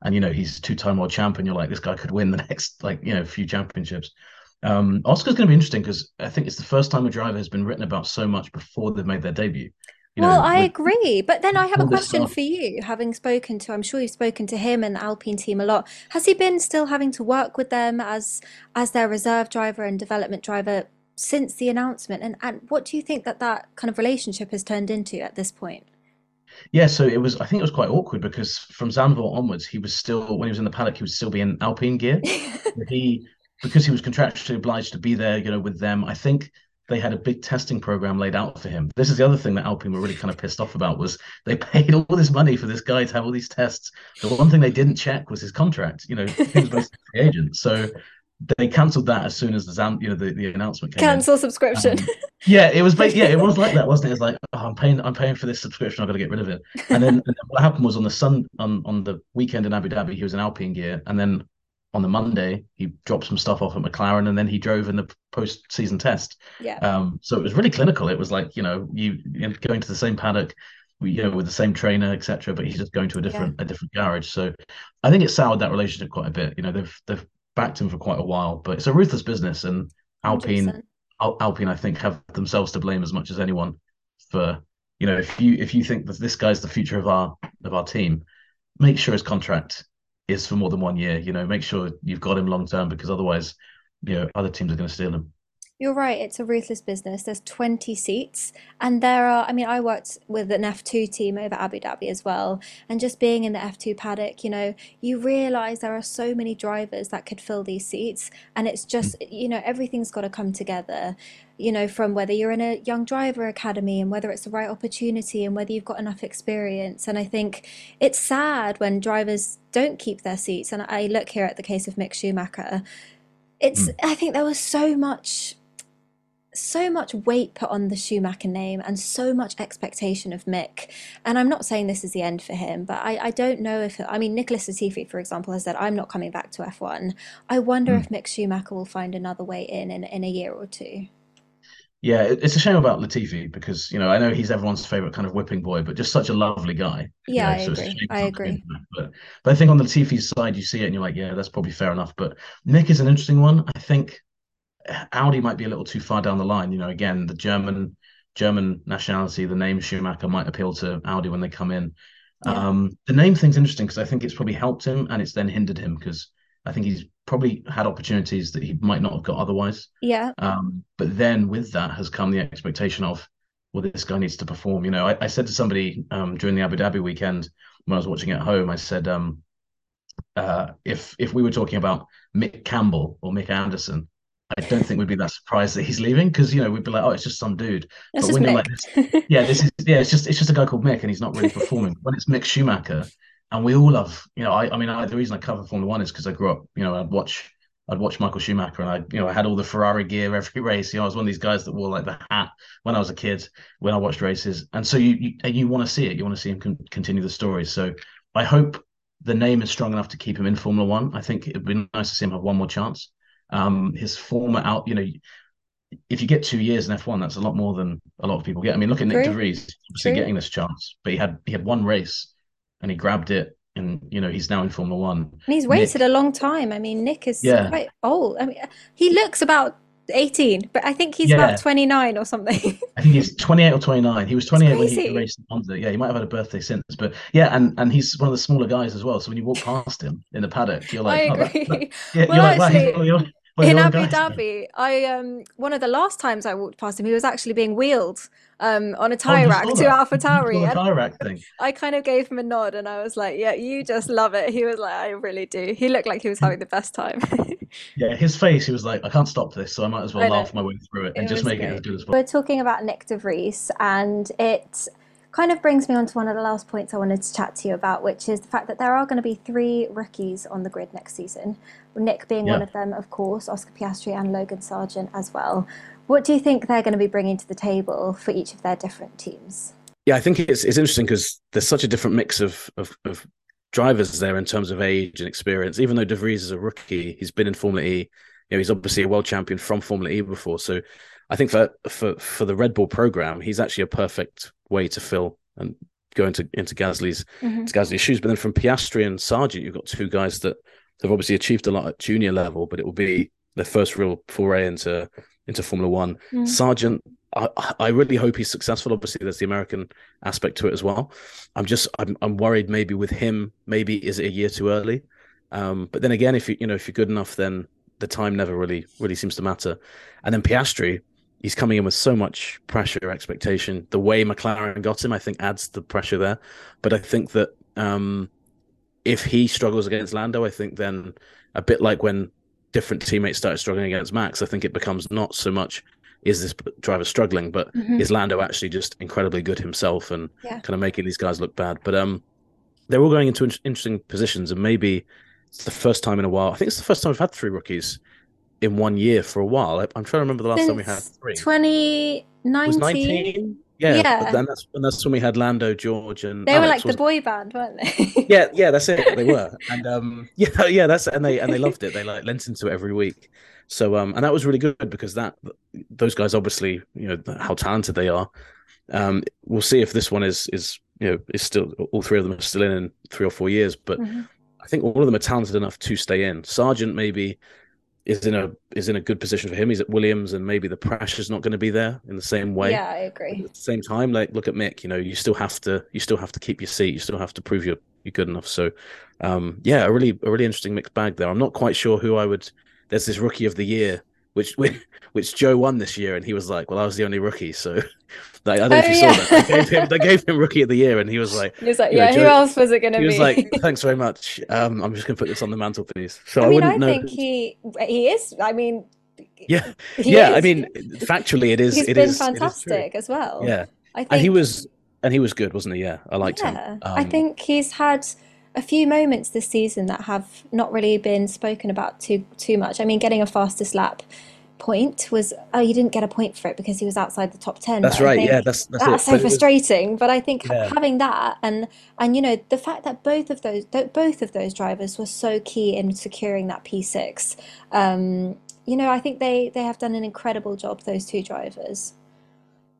and you know he's two-time world champion. You're like this guy could win the next like you know few championships. Um Oscar's going to be interesting because I think it's the first time a driver has been written about so much before they've made their debut. You Well, know, I with agree. But then I have a question for you. Having spoken to, I'm sure you've spoken to him and the Alpine team a lot. Has he been still having to work with them as as their reserve driver and development driver since the announcement? And and what do you think that that kind of relationship has turned into at this point? Yeah, so it was. I think it was quite awkward because from Zandvoort onwards, he was still when he was in the paddock, he was still being Alpine gear. He because he was contractually obliged to be there, you know, with them. I think they had a big testing program laid out for him. This is the other thing that Alpine were really kind of pissed off about was they paid all this money for this guy to have all these tests. The one thing they didn't check was his contract. You know, he was basically free agent, so they cancelled that as soon as the you know, the, the announcement came in. Cancel subscription. Um, yeah, it was yeah, it was like that, wasn't it? It's like, oh, I'm paying, I'm paying for this subscription. I've got to get rid of it. And then, and then what happened was on the sun on on the weekend in Abu Dhabi, he was in Alpine gear, and then on the Monday he dropped some stuff off at McLaren, and then he drove in the post-season test. Yeah. Um, so it was really clinical. It was like you know you, going to the same paddock, you know, with the same trainer, etc. But he's just going to a Yeah. different a different garage. So I think it soured that relationship quite a bit. You know, they've they've backed him for quite a while, but it's a ruthless business, and Alpine 100%. Al- Alpine, I think, have themselves to blame as much as anyone for, you know, if you if you think that this guy's the future of our of our team, make sure his contract is for more than one year. You know, make sure you've got him long term because otherwise, you know, other teams are going to steal him. You're right, it's a ruthless business. There's 20 seats, and there are, I mean, I worked with an F2 team over Abu Dhabi as well, and just being in the F2 paddock, you know, you realize there are so many drivers that could fill these seats, and it's just, hmm. you know, everything's got to come together, you know, from whether you're in a young driver academy and whether it's the right opportunity and whether you've got enough experience. And I think it's sad when drivers don't keep their seats. And I look here at the case of Mick Schumacher. It's, Mm. I think there was so much so much weight put on the Schumacher name and so much expectation of Mick. And I'm not saying this is the end for him, but I, I don't know if, I mean, Nicholas Latifi, for example, has said, I'm not coming back to F1. I wonder Mm. if Mick Schumacher will find another way in in, in a year or two. Yeah, it- it's a shame about Latifi because you know I know he's everyone's favorite kind of whipping boy, but just such a lovely guy. You Yeah, know, I so agree. I not coming agree. But but I think on the Latifi's side, you see it and you're like, yeah, that's probably fair enough. But Mick is an interesting one. I think Audi might be a little too far down the line. You know, again, the German German nationality, the name Schumacher might appeal to Audi when they come in. Yeah. Um, the name thing's interesting because I think it's probably helped him and it's then hindered him because I think he's probably had opportunities that he might not have got otherwise. Yeah. Um, but then with that has come the expectation of, well, this guy needs to perform. You know, I, I said to somebody um, during the Abu Dhabi weekend when I was watching at home, I said, um, uh, if if we were talking about Mick Campbell or Mick Anderson, I don't think we'd be that surprised that he's leaving because you know we'd be like, oh, it's just some dude. That's But when you're like yeah, this is yeah, it's just it's just a guy called Mick and he's not really performing. When it's Mick Schumacher, and we all love, you know, I I mean, I, the reason I cover Formula One is because I grew up, you know, I'd watch I'd watch Michael Schumacher and I, you know, I had all the Ferrari gear every race. You know, I was one of these guys that wore like the hat when I was a kid when I watched races, and so you you, and you want to see it, you want to see him con- continue the story. So I hope the name is strong enough to keep him in Formula One. I think it'd be nice to see him have one more chance. Um, his former out, you know, if you get two years in F1, that's a lot more than a lot of people get. I mean, look at Nyck True. DeVries, obviously True. getting this chance, but he had he had one race and he grabbed it, and you know he's now in Formula One. And he's waited Nyck, a long time. I mean, Nyck is yeah, quite old. I mean, he looks about 18, but I think he's about 29 or something. I think he's 28 or 29. He was 28 when he raced in Monza. Yeah, he might have had a birthday since, but yeah, and and he's one of the smaller guys as well. So when you walk past him in the paddock, you're I like, oh, that, that agree. yeah, Well, you're like, wow, he's actually, you're, Well, in Abu the guy. Dhabi, I um one of the last times I walked past him, he was actually being wheeled um on a Oh, tie you rack to that. Alpha Tauri, tire rack thing. I kind of gave him a nod, and I was like, "Yeah, you just love it." He was like, "I really do." He looked like he was having the best time. Yeah, his face, he was like, I can't stop this, so I might as well I know. laugh my way through it and It just was make it as good as possible. We're talking about Nyck De Vries, and it kind of brings me on to one of the last points I wanted to chat to you about, which is the fact that there are going to be three rookies on the grid next season. Nyck being one of them, of course, Oscar Piastri and Logan Sargent as well. What do you think they're going to be bringing to the table for each of their different teams? Yeah, I think it's it's interesting because there's such a different mix of, of of drivers there in terms of age and experience. Even though De Vries is a rookie, he's been in Formula E. You know, he's obviously a world champion from Formula E before. So I think for for for the Red Bull program, he's actually a perfect way to fill and go into into Gasly's Mhm. Gasly's shoes. But then from Piastri and Sargent, you've got two guys that have obviously achieved a lot at junior level, but it will be their first real foray into into Formula One. Mm. Sargent, I, I really hope he's successful. Obviously, there's the American aspect to it as well. I'm just I'm I'm worried maybe with him, maybe is it a year too early? Um, but then again, if you you know if you're good enough, then the time never really really seems to matter. And then Piastri, he's coming in with so much pressure, expectation. The way McLaren got him, I think, adds the pressure there. But I think that um, if he struggles against Lando, I think then a bit like when different teammates started struggling against Max, I think it becomes not so much is this driver struggling, but Mhm. is Lando actually just incredibly good himself and Yeah. kind of making these guys look bad? But um, they're all going into in- interesting positions, and maybe it's the first time in a while. I think it's the first time we've had three rookies in one year for a while. I, I'm trying to remember the last time we had Since three. 2019, was 19? Yeah, Yeah. then that's and that's when we had Lando, George, and they were like the boy band, weren't they? yeah, yeah, that's it. They were, and um, yeah, yeah, that's and they and they loved it. They like lent into it every week. So um, and that was really good because that those guys obviously, you know, how talented they are. Um, we'll see if this one is is you know is still all three of them are still in in three or four years, but Mhm. I think all of them are talented enough to stay in. Sargent maybe is in a is in a good position for him. He's at Williams, and maybe the pressure's not going to be there in the same way Yeah, I agree. at the same time, like look at Mick, you know, you still have to you still have to keep your seat, you still have to prove you're you're good enough. So um yeah, a really a really interesting mixed bag there. I'm not quite sure who I would there's this rookie of the year, which which Zhou won this year, and he was like, Well, I was the only rookie, so like, I don't know Oh, if you yeah. saw that. They gave him they gave him rookie of the year and he was like He was like, You know, yeah, who Zhou- else was it going to be? he was like, Thanks very much. Um I'm just gonna put this on the mantelpiece. So I, I mean, I wouldn't know. think he he is. I mean, Yeah, yeah. I mean, factually, it is. he's it been is- it is fantastic as well. Yeah, I think and he was, and he was good, wasn't he? Yeah, I liked yeah, him. I Um, think he's had a few moments this season that have not really been spoken about too too much. I mean, getting a fastest lap point was oh, you didn't get a point for it because he was outside the top ten. That's right. Yeah, that's that's, that's so But it was- frustrating. But I think Yeah. having that and and you know the fact that both of those both of those drivers were so key in securing that P6. Um, you know, I think they they have done an incredible job. Those two drivers.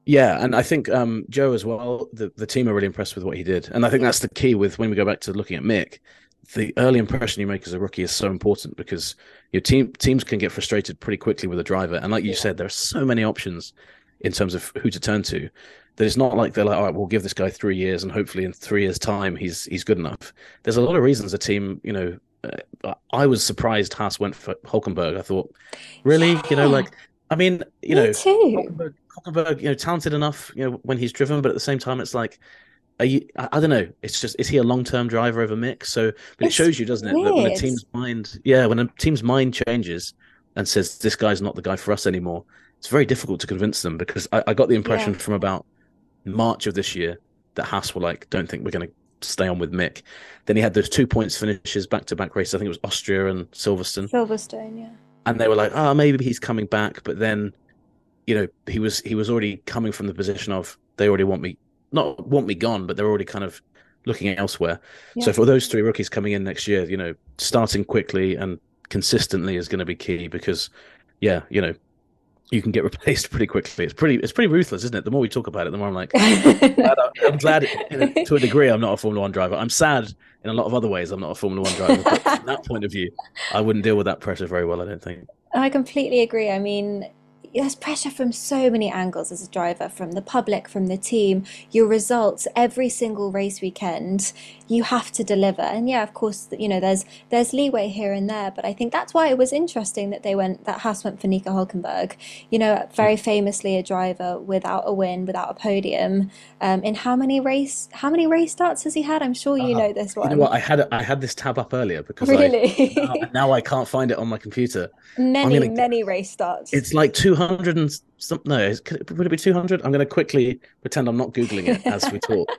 Yeah, and I think um, Zhou as well. The the team are really impressed with what he did, and I think that's the key with when we go back to looking at Mick. The early impression you make as a rookie is so important because your team teams can get frustrated pretty quickly with a driver, and like you Yeah. said, there are so many options in terms of who to turn to that it's not like they're like, all right, we'll give this guy three years, and hopefully in three years' time he's he's good enough. There's a lot of reasons a team, you know. Uh, I was surprised Haas went for Hulkenberg. I thought, really, you know, like, I mean, you Me know, too. You know, talented enough, you know, when he's driven, but at the same time, it's like, are you? I, I don't know. It's just, is he a long-term driver over Mick? So, but it shows you, doesn't it, that when a team's mind, yeah, when a team's mind changes and says this guy's not the guy for us anymore, it's very difficult to convince them because I, I got the impression Yeah. from about March of this year that Haas were like, don't think we're going to stay on with Mick. Then he had those two points finishes back-to-back races. I think it was Austria and Silverstone Silverstone, yeah. And they were like, "Oh, maybe he's coming back," but then, you know, he was he was already coming from the position of they already want me, not want me gone, but they're already kind of looking elsewhere. So for those three rookies coming in next year, you know, starting quickly and consistently is going to be key because, yeah, you know, you can get replaced pretty quickly. It's pretty it's pretty ruthless, isn't it? The more we talk about it, the more I'm like, glad- I'm glad to a degree I'm not a Formula One driver. I'm sad in a lot of other ways I'm not a Formula One driver. But from that point of view, I wouldn't deal with that pressure very well. I don't think. I completely agree. I mean, there's pressure from so many angles as a driver, from the public, from the team, your results every single race weekend, you have to deliver. And yeah, of course, you know, there's there's leeway here and there, but I think that's why it was interesting that they went that Haas went for Nico Hulkenberg. You know, very famously a driver without a win, without a podium. Um, in how many race how many race starts has he had? I'm sure you Uh, know this one. You know what? I had I had this tab up earlier because Really? I now, now I can't find it on my computer. many, gonna- many race starts. It's like two hundred and some. No, is- could it, would it be two hundred? I'm going to quickly pretend I'm not googling it as we talk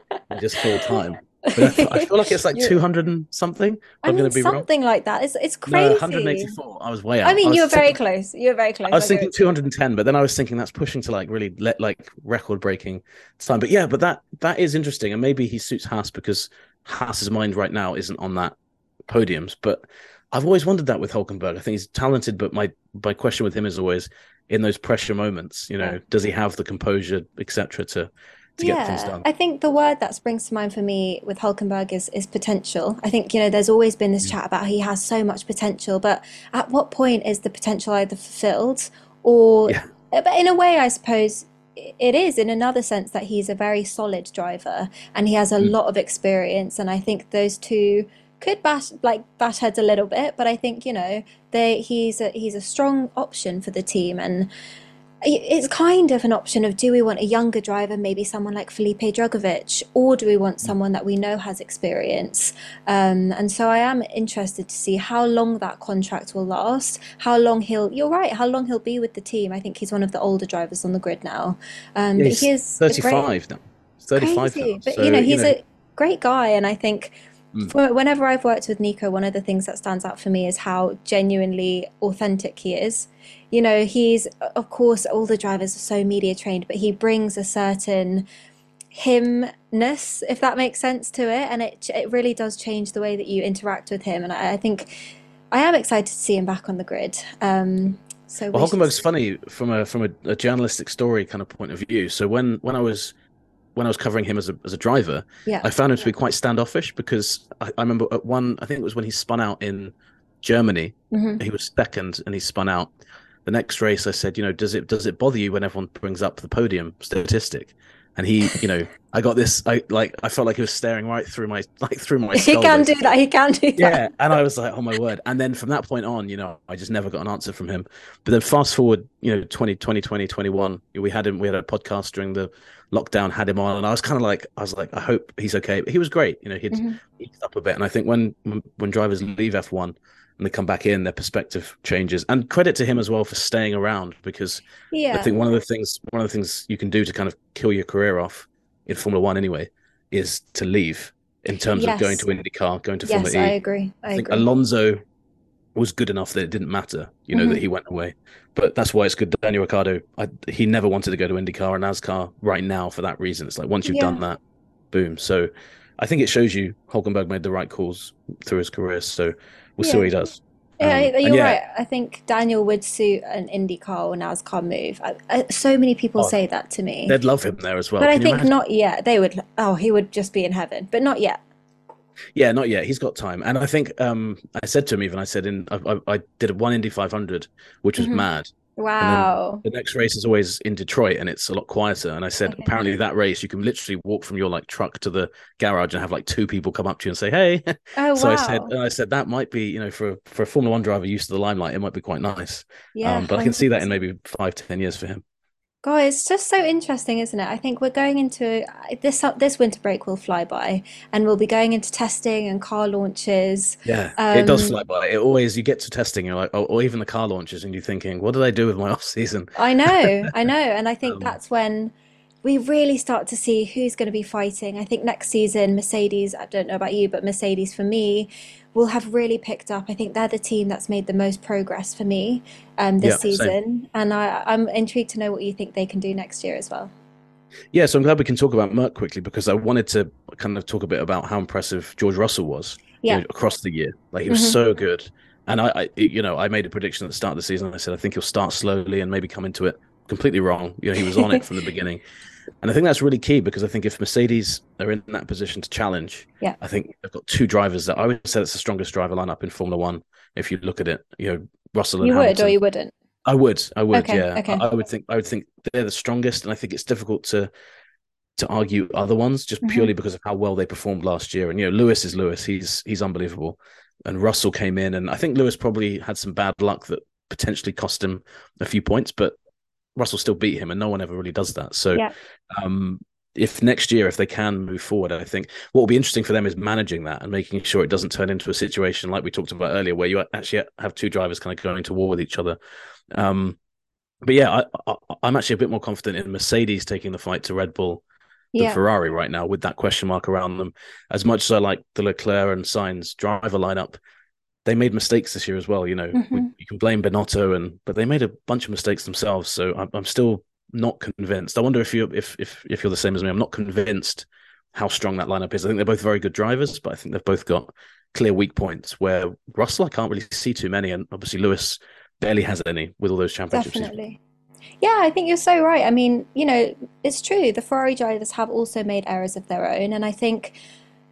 just fill time. I, I feel like it's like two hundred and something. I I'm mean, going to be wrong. something like that. It's it's crazy. No, crazy. 184. I was way out. I mean, was you were very close. You were very close. I was I'll thinking it to you. 210, but then I was thinking that's pushing to like really let like record breaking time. But yeah, but that that is interesting, and maybe he suits Haas because Haas's mind right now isn't on that podiums. But I've always wondered that with Hulkenberg. I think he's talented, but my my question with him is always in those pressure moments. You know, Yeah. does he have the composure, etc., to to get things done? I think the word that springs to mind for me with Hulkenberg is is potential. I think, you know, there's always been this Mm. chat about he has so much potential, but at what point is the potential either fulfilled or, Yeah. but in a way, I suppose it is in another sense that he's a very solid driver and he has a Mm. lot of experience. And I think those two could bash like bash heads a little bit, but I think, you know, they he's a he's a strong option for the team and it's kind of an option of do we want a younger driver, maybe someone like Felipe Drugovich, or do we want someone that we know has experience? Um, and so I am interested to see how long that contract will last, how long he'll, you're right, how long he'll be with the team. I think he's one of the older drivers on the grid now. Um, Yeah, but he's he is a great- 35 now. 35 crazy. now. But So, you know, he's a great guy, and I think Mm. whenever I've worked with Nico, one of the things that stands out for me is how genuinely authentic he is. You know, he's of course all the drivers are so media trained, but he brings a certain himness, if that makes sense to it, and it it really does change the way that you interact with him. And I, I think I am excited to see him back on the grid. Um, so Well, we Hulkenberg's see. funny from a from a, a journalistic story kind of point of view. So when when I was when I was covering him as a as a driver, Yeah. I found him to be quite standoffish because I, I remember at one I think it was when he spun out in Germany, Mhm. he was second and he spun out. The next race, I said, you know, does it does it bother you when everyone brings up the podium statistic? And he, you know, I got this. I like I felt like he was staring right through my like through my. He can do that. He can do that. Yeah, and I was like, oh my word. And then from that point on, you know, I just never got an answer from him. But then fast forward, you know, 20, 2020, 21, we had him, we had a podcast during the lockdown, had him on, and I was kind of like, I was like, I hope he's okay. But he was great. You know, he'd Mhm. eased up a bit. And I think when, when when drivers leave F1 and they come back in, their perspective changes. And credit to him as well for staying around because Yeah. I think one of the things one of the things you can do to kind of kill your career off in Formula One anyway is to leave in terms of going to IndyCar, going to Yes, Formula I E. agree. I I think agree. Alonso was good enough that it didn't matter, you know, Mhm. that he went away. But that's why it's good. that Daniel Ricciardo, I, he never wanted to go to IndyCar and NASCAR right now for that reason. It's like once you've Yeah. done that, boom. So I think it shows you Hulkenberg made the right calls through his career. So we'll see what he does. Yeah, Um, you're yeah, right. I think Daniel would suit an IndyCar or NASCAR move. I, I, so many people Oh, say that to me, They'd love him there as well. but I Can you think imagine? not yet. They would. Oh, he would just be in heaven, but not yet. Yeah, not yet. He's got time, and I think um, I said to him even. I said in I, I, I did a one Indy 500, which was Mhm. mad. Wow. The next race is always in Detroit, and it's a lot quieter. And I said, Okay. apparently that race you can literally walk from your like truck to the garage and have like two people come up to you and say, "Hey." Oh so wow. I said, and I said that might be, you know, for for a Formula One driver used to the limelight, it might be quite nice. yeah, um, but I can see that in 100%. maybe five, ten years for him. God, it's just so interesting, isn't it? I think we're going into this this winter break will fly by, and we'll be going into testing and car launches. Yeah, it does Um, fly by. It always you get to testing, you're like, oh, or even the car launches, and you're thinking, what did I do with my off season? I know, I know, and I think Um, that's when we really start to see who's going to be fighting. I think next season, Mercedes, I don't know about you, but Mercedes for me will have really picked up. I think they're the team that's made the most progress for me um, this Yeah, same. season, and I, I'm intrigued to know what you think they can do next year as well. Yeah, so I'm glad we can talk about Merc quickly because I wanted to kind of talk a bit about how impressive George Russell was you know, across the year. Like he was Mhm. so good. And I, I, you know, I made a prediction at the start of the season. I said I think he'll start slowly and maybe come into it completely wrong. You know, he was on it from the beginning, and I think that's really key because I think if Mercedes are in that position to challenge, Yeah. I think they've got two drivers that I would say it's the strongest driver lineup in Formula One. If you look at it, you know, Russell and You would or you wouldn't. I would, I would, Okay, yeah. okay. I, I would think, I would think they're the strongest, and I think it's difficult to to argue other ones just Mhm. purely because of how well they performed last year. And you know, Lewis is Lewis; he's he's unbelievable. And Russell came in, and I think Lewis probably had some bad luck that potentially cost him a few points, but Russell still beat him, and no one ever really does that. So, Yeah. um, if next year, if they can move forward, I think what will be interesting for them is managing that and making sure it doesn't turn into a situation like we talked about earlier, where you actually have two drivers kind of going to war with each other. Um, but yeah, I, I, I'm actually a bit more confident in Mercedes taking the fight to Red Bull than Yeah. Ferrari right now, with that question mark around them. As much as I like the Leclerc and Sainz driver lineup, they made mistakes this year as well. You know, we, Mhm. you can blame Binotto, and but they made a bunch of mistakes themselves. So I'm, I'm still not convinced. I wonder if you if if if you're the same as me. I'm not convinced how strong that lineup is. I think they're both very good drivers, but I think they've both got clear weak points. Where Russell, I can't really see too many, and obviously Lewis barely has any with all those championships. Definitely. Yeah, I think you're so right. I mean, you know, it's true. The Ferrari drivers have also made errors of their own. And I think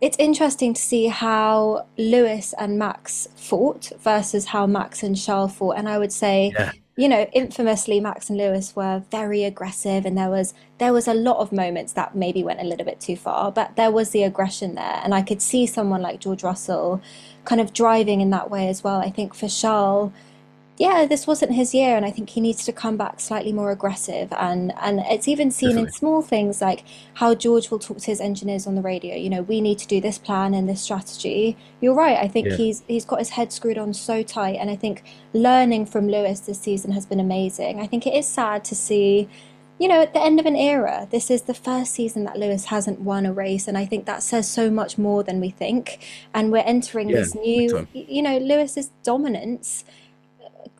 it's interesting to see how Lewis and Max fought versus how Max and Charles fought. And I would say, Yeah. you know, infamously Max and Lewis were very aggressive and there was there was a lot of moments that maybe went a little bit too far, but there was the aggression there. And I could see someone like George Russell kind of driving in that way as well. I think for Charles yeah, this wasn't his year, and I think he needs to come back slightly more aggressive. And and it's even seen in small things like how George will talk to his engineers on the radio. You know, we need to do this plan and this strategy. You're right. I think Yeah. he's he's got his head screwed on so tight, and I think learning from Lewis this season has been amazing. I think it is sad to see. You know, at the end of an era, this is the first season that Lewis hasn't won a race, and I think that says so much more than we think. And we're entering Yeah, this new, you know, Lewis's dominance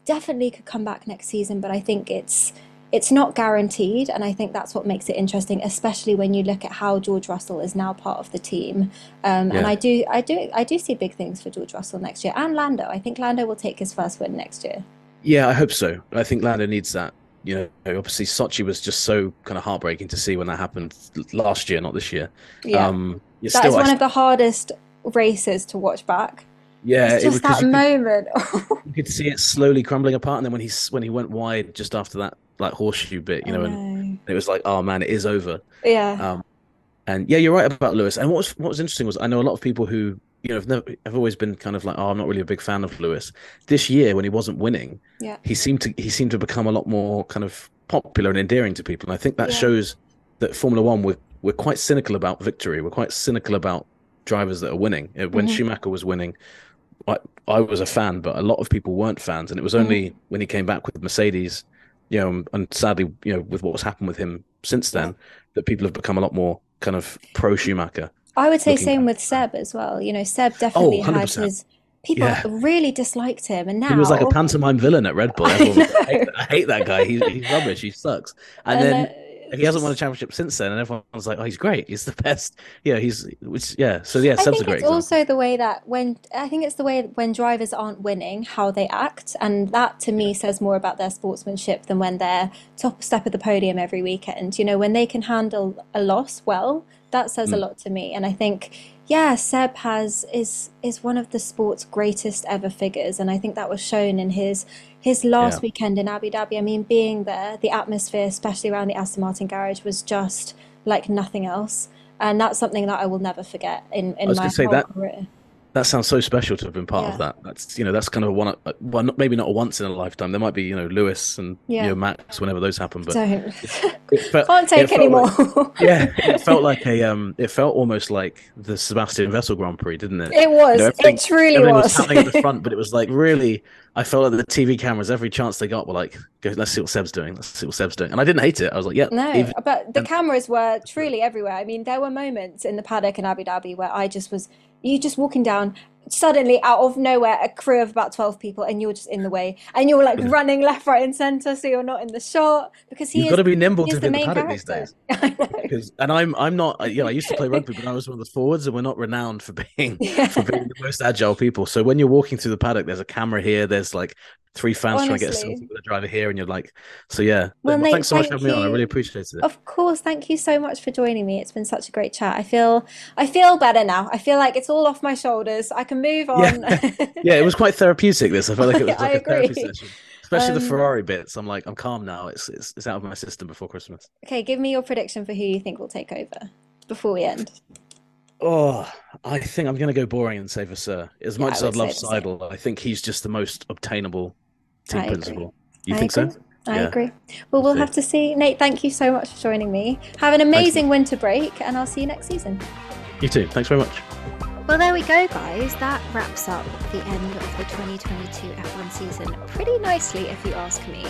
definitely could come back next season, but I think it's it's not guaranteed, and I think that's what makes it interesting, especially when you look at how George Russell is now part of the team. Um, and I do, I do, I do see big things for George Russell next year, and Lando. I think Lando will take his first win next year. Yeah, I hope so. I think Lando needs that. You know, obviously Sochi was just so kind of heartbreaking to see when that happened last year, not this year. Yeah, Um, yeah, that still, is I one s- of the hardest races to watch back. Yeah, It's it was that you could, moment. you could see it slowly crumbling apart, and then when he when he went wide just after that like horseshoe bit, you I know, and it was like, oh man, it is over. Yeah, Um, and yeah, you're right about Lewis. And what was what was interesting was I know a lot of people who you know have never have always been kind of like, oh, I'm not really a big fan of Lewis. This year, when he wasn't winning, Yeah. he seemed to he seemed to become a lot more kind of popular and endearing to people. And I think that Yeah. shows that Formula One we're we're quite cynical about victory. We're quite cynical about drivers that are winning. Uh, When Mhm. Schumacher was winning, I I was a fan, but a lot of people weren't fans. And it was Mhm. only when he came back with Mercedes, you know, and sadly, you know, with what's happened with him since then, that people have become a lot more kind of pro Schumacher. I would say same with Seb as well. You know, Seb definitely had his people Yeah. really disliked him, and now He was like a pantomime villain at Red Bull. I Everyone was like, I, hate. I hate that guy. He's, he's rubbish. He sucks. And, And, then uh, he hasn't won a championship since then, and everyone's like, "Oh, he's great. He's the best." Yeah, he's which yeah. So yeah, I Seb's a think great it's example. also the way that when I think it's the way when drivers aren't winning, how they act, and that to me says more about their sportsmanship than when they're top step of the podium every weekend. You know, when they can handle a loss well, that says a Mm. lot to me. And I think, yeah, Seb has is is one of the sport's greatest ever figures, and I think that was shown in his his last Yeah. weekend in Abu Dhabi. I mean, being there, the atmosphere, especially around the Aston Martin garage, was just like nothing else. And that's something that I will never forget in, in my whole that- career. That sounds so special to have been part Yeah. of that. That's you know that's kind of a one. uh, Well, not, maybe not a once in a lifetime. There might be you know Lewis and Yeah. you know Max whenever those happen, but Don't. it felt, Can't take anymore. like- yeah, it felt like a um. It felt almost like the Sebastian Vettel Grand Prix, didn't it? It was. You know, it truly Everything was was. happening at the front, but it was like really. I felt like the TV cameras, every chance they got, were like, "Go, let's see what Seb's doing. Let's see what Seb's doing." And I didn't hate it. I was like, "Yeah, No, even- but the and- cameras were truly everywhere. I mean, there were moments in the paddock in Abu Dhabi where I just was, you just walking down, suddenly out of nowhere, a crew of about 12 people, and you're just in the way. And you're like running left, right, and center, so you're not in the shot because he you've is, got to be nimble to be the the paddock these days." Because and I'm I'm not uh, you know I used to play rugby, but I was one of the forwards, and we're not renowned for being Yeah. for being the most agile people. So when you're walking through the paddock, there's a camera here, there's like three fans trying to get a Honestly. selfie with a driver here, and you're like, so yeah. Well, mate, thanks so much for having me on. I really appreciated it. Of course, thank you so much for joining me. It's been such a great chat. I feel I feel better now. I feel like it's all off my shoulders. I can move on. Yeah. yeah, it was quite therapeutic. This I felt like it was I like a therapy session. Especially Um, the Ferrari bits. I'm like, I'm calm now. It's, it's it's out of my system before Christmas. Okay, give me your prediction for who you think will take over before we end. Oh, I think I'm going to go boring and say Vasseur. As Yeah, much as I'd love. Seidl, I think he's just the most obtainable team I agree. principal. You I think agree. so? I Yeah. agree. Well, we'll have to see. Nate, thank you so much for joining me. Have an amazing winter break, and I'll see you next season. You too. Thanks very much. Well, there we go, guys. That wraps up the end of the 2022 F1 season pretty nicely, if you ask me.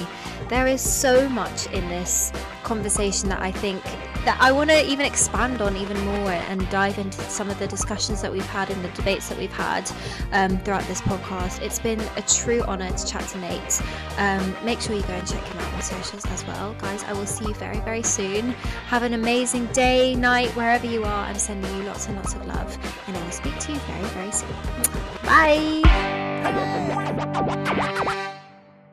There is so much in this conversation that I think that I want to even expand on even more and dive into some of the discussions that we've had and the debates that we've had um, throughout this podcast. It's been a true honour to chat to Nate. Um, make sure you go and check him out on socials as well, guys. I will see you very, very soon. Have an amazing day, night, wherever you are. I'm sending you lots and lots of love, and I will speak to you very, very soon. Bye.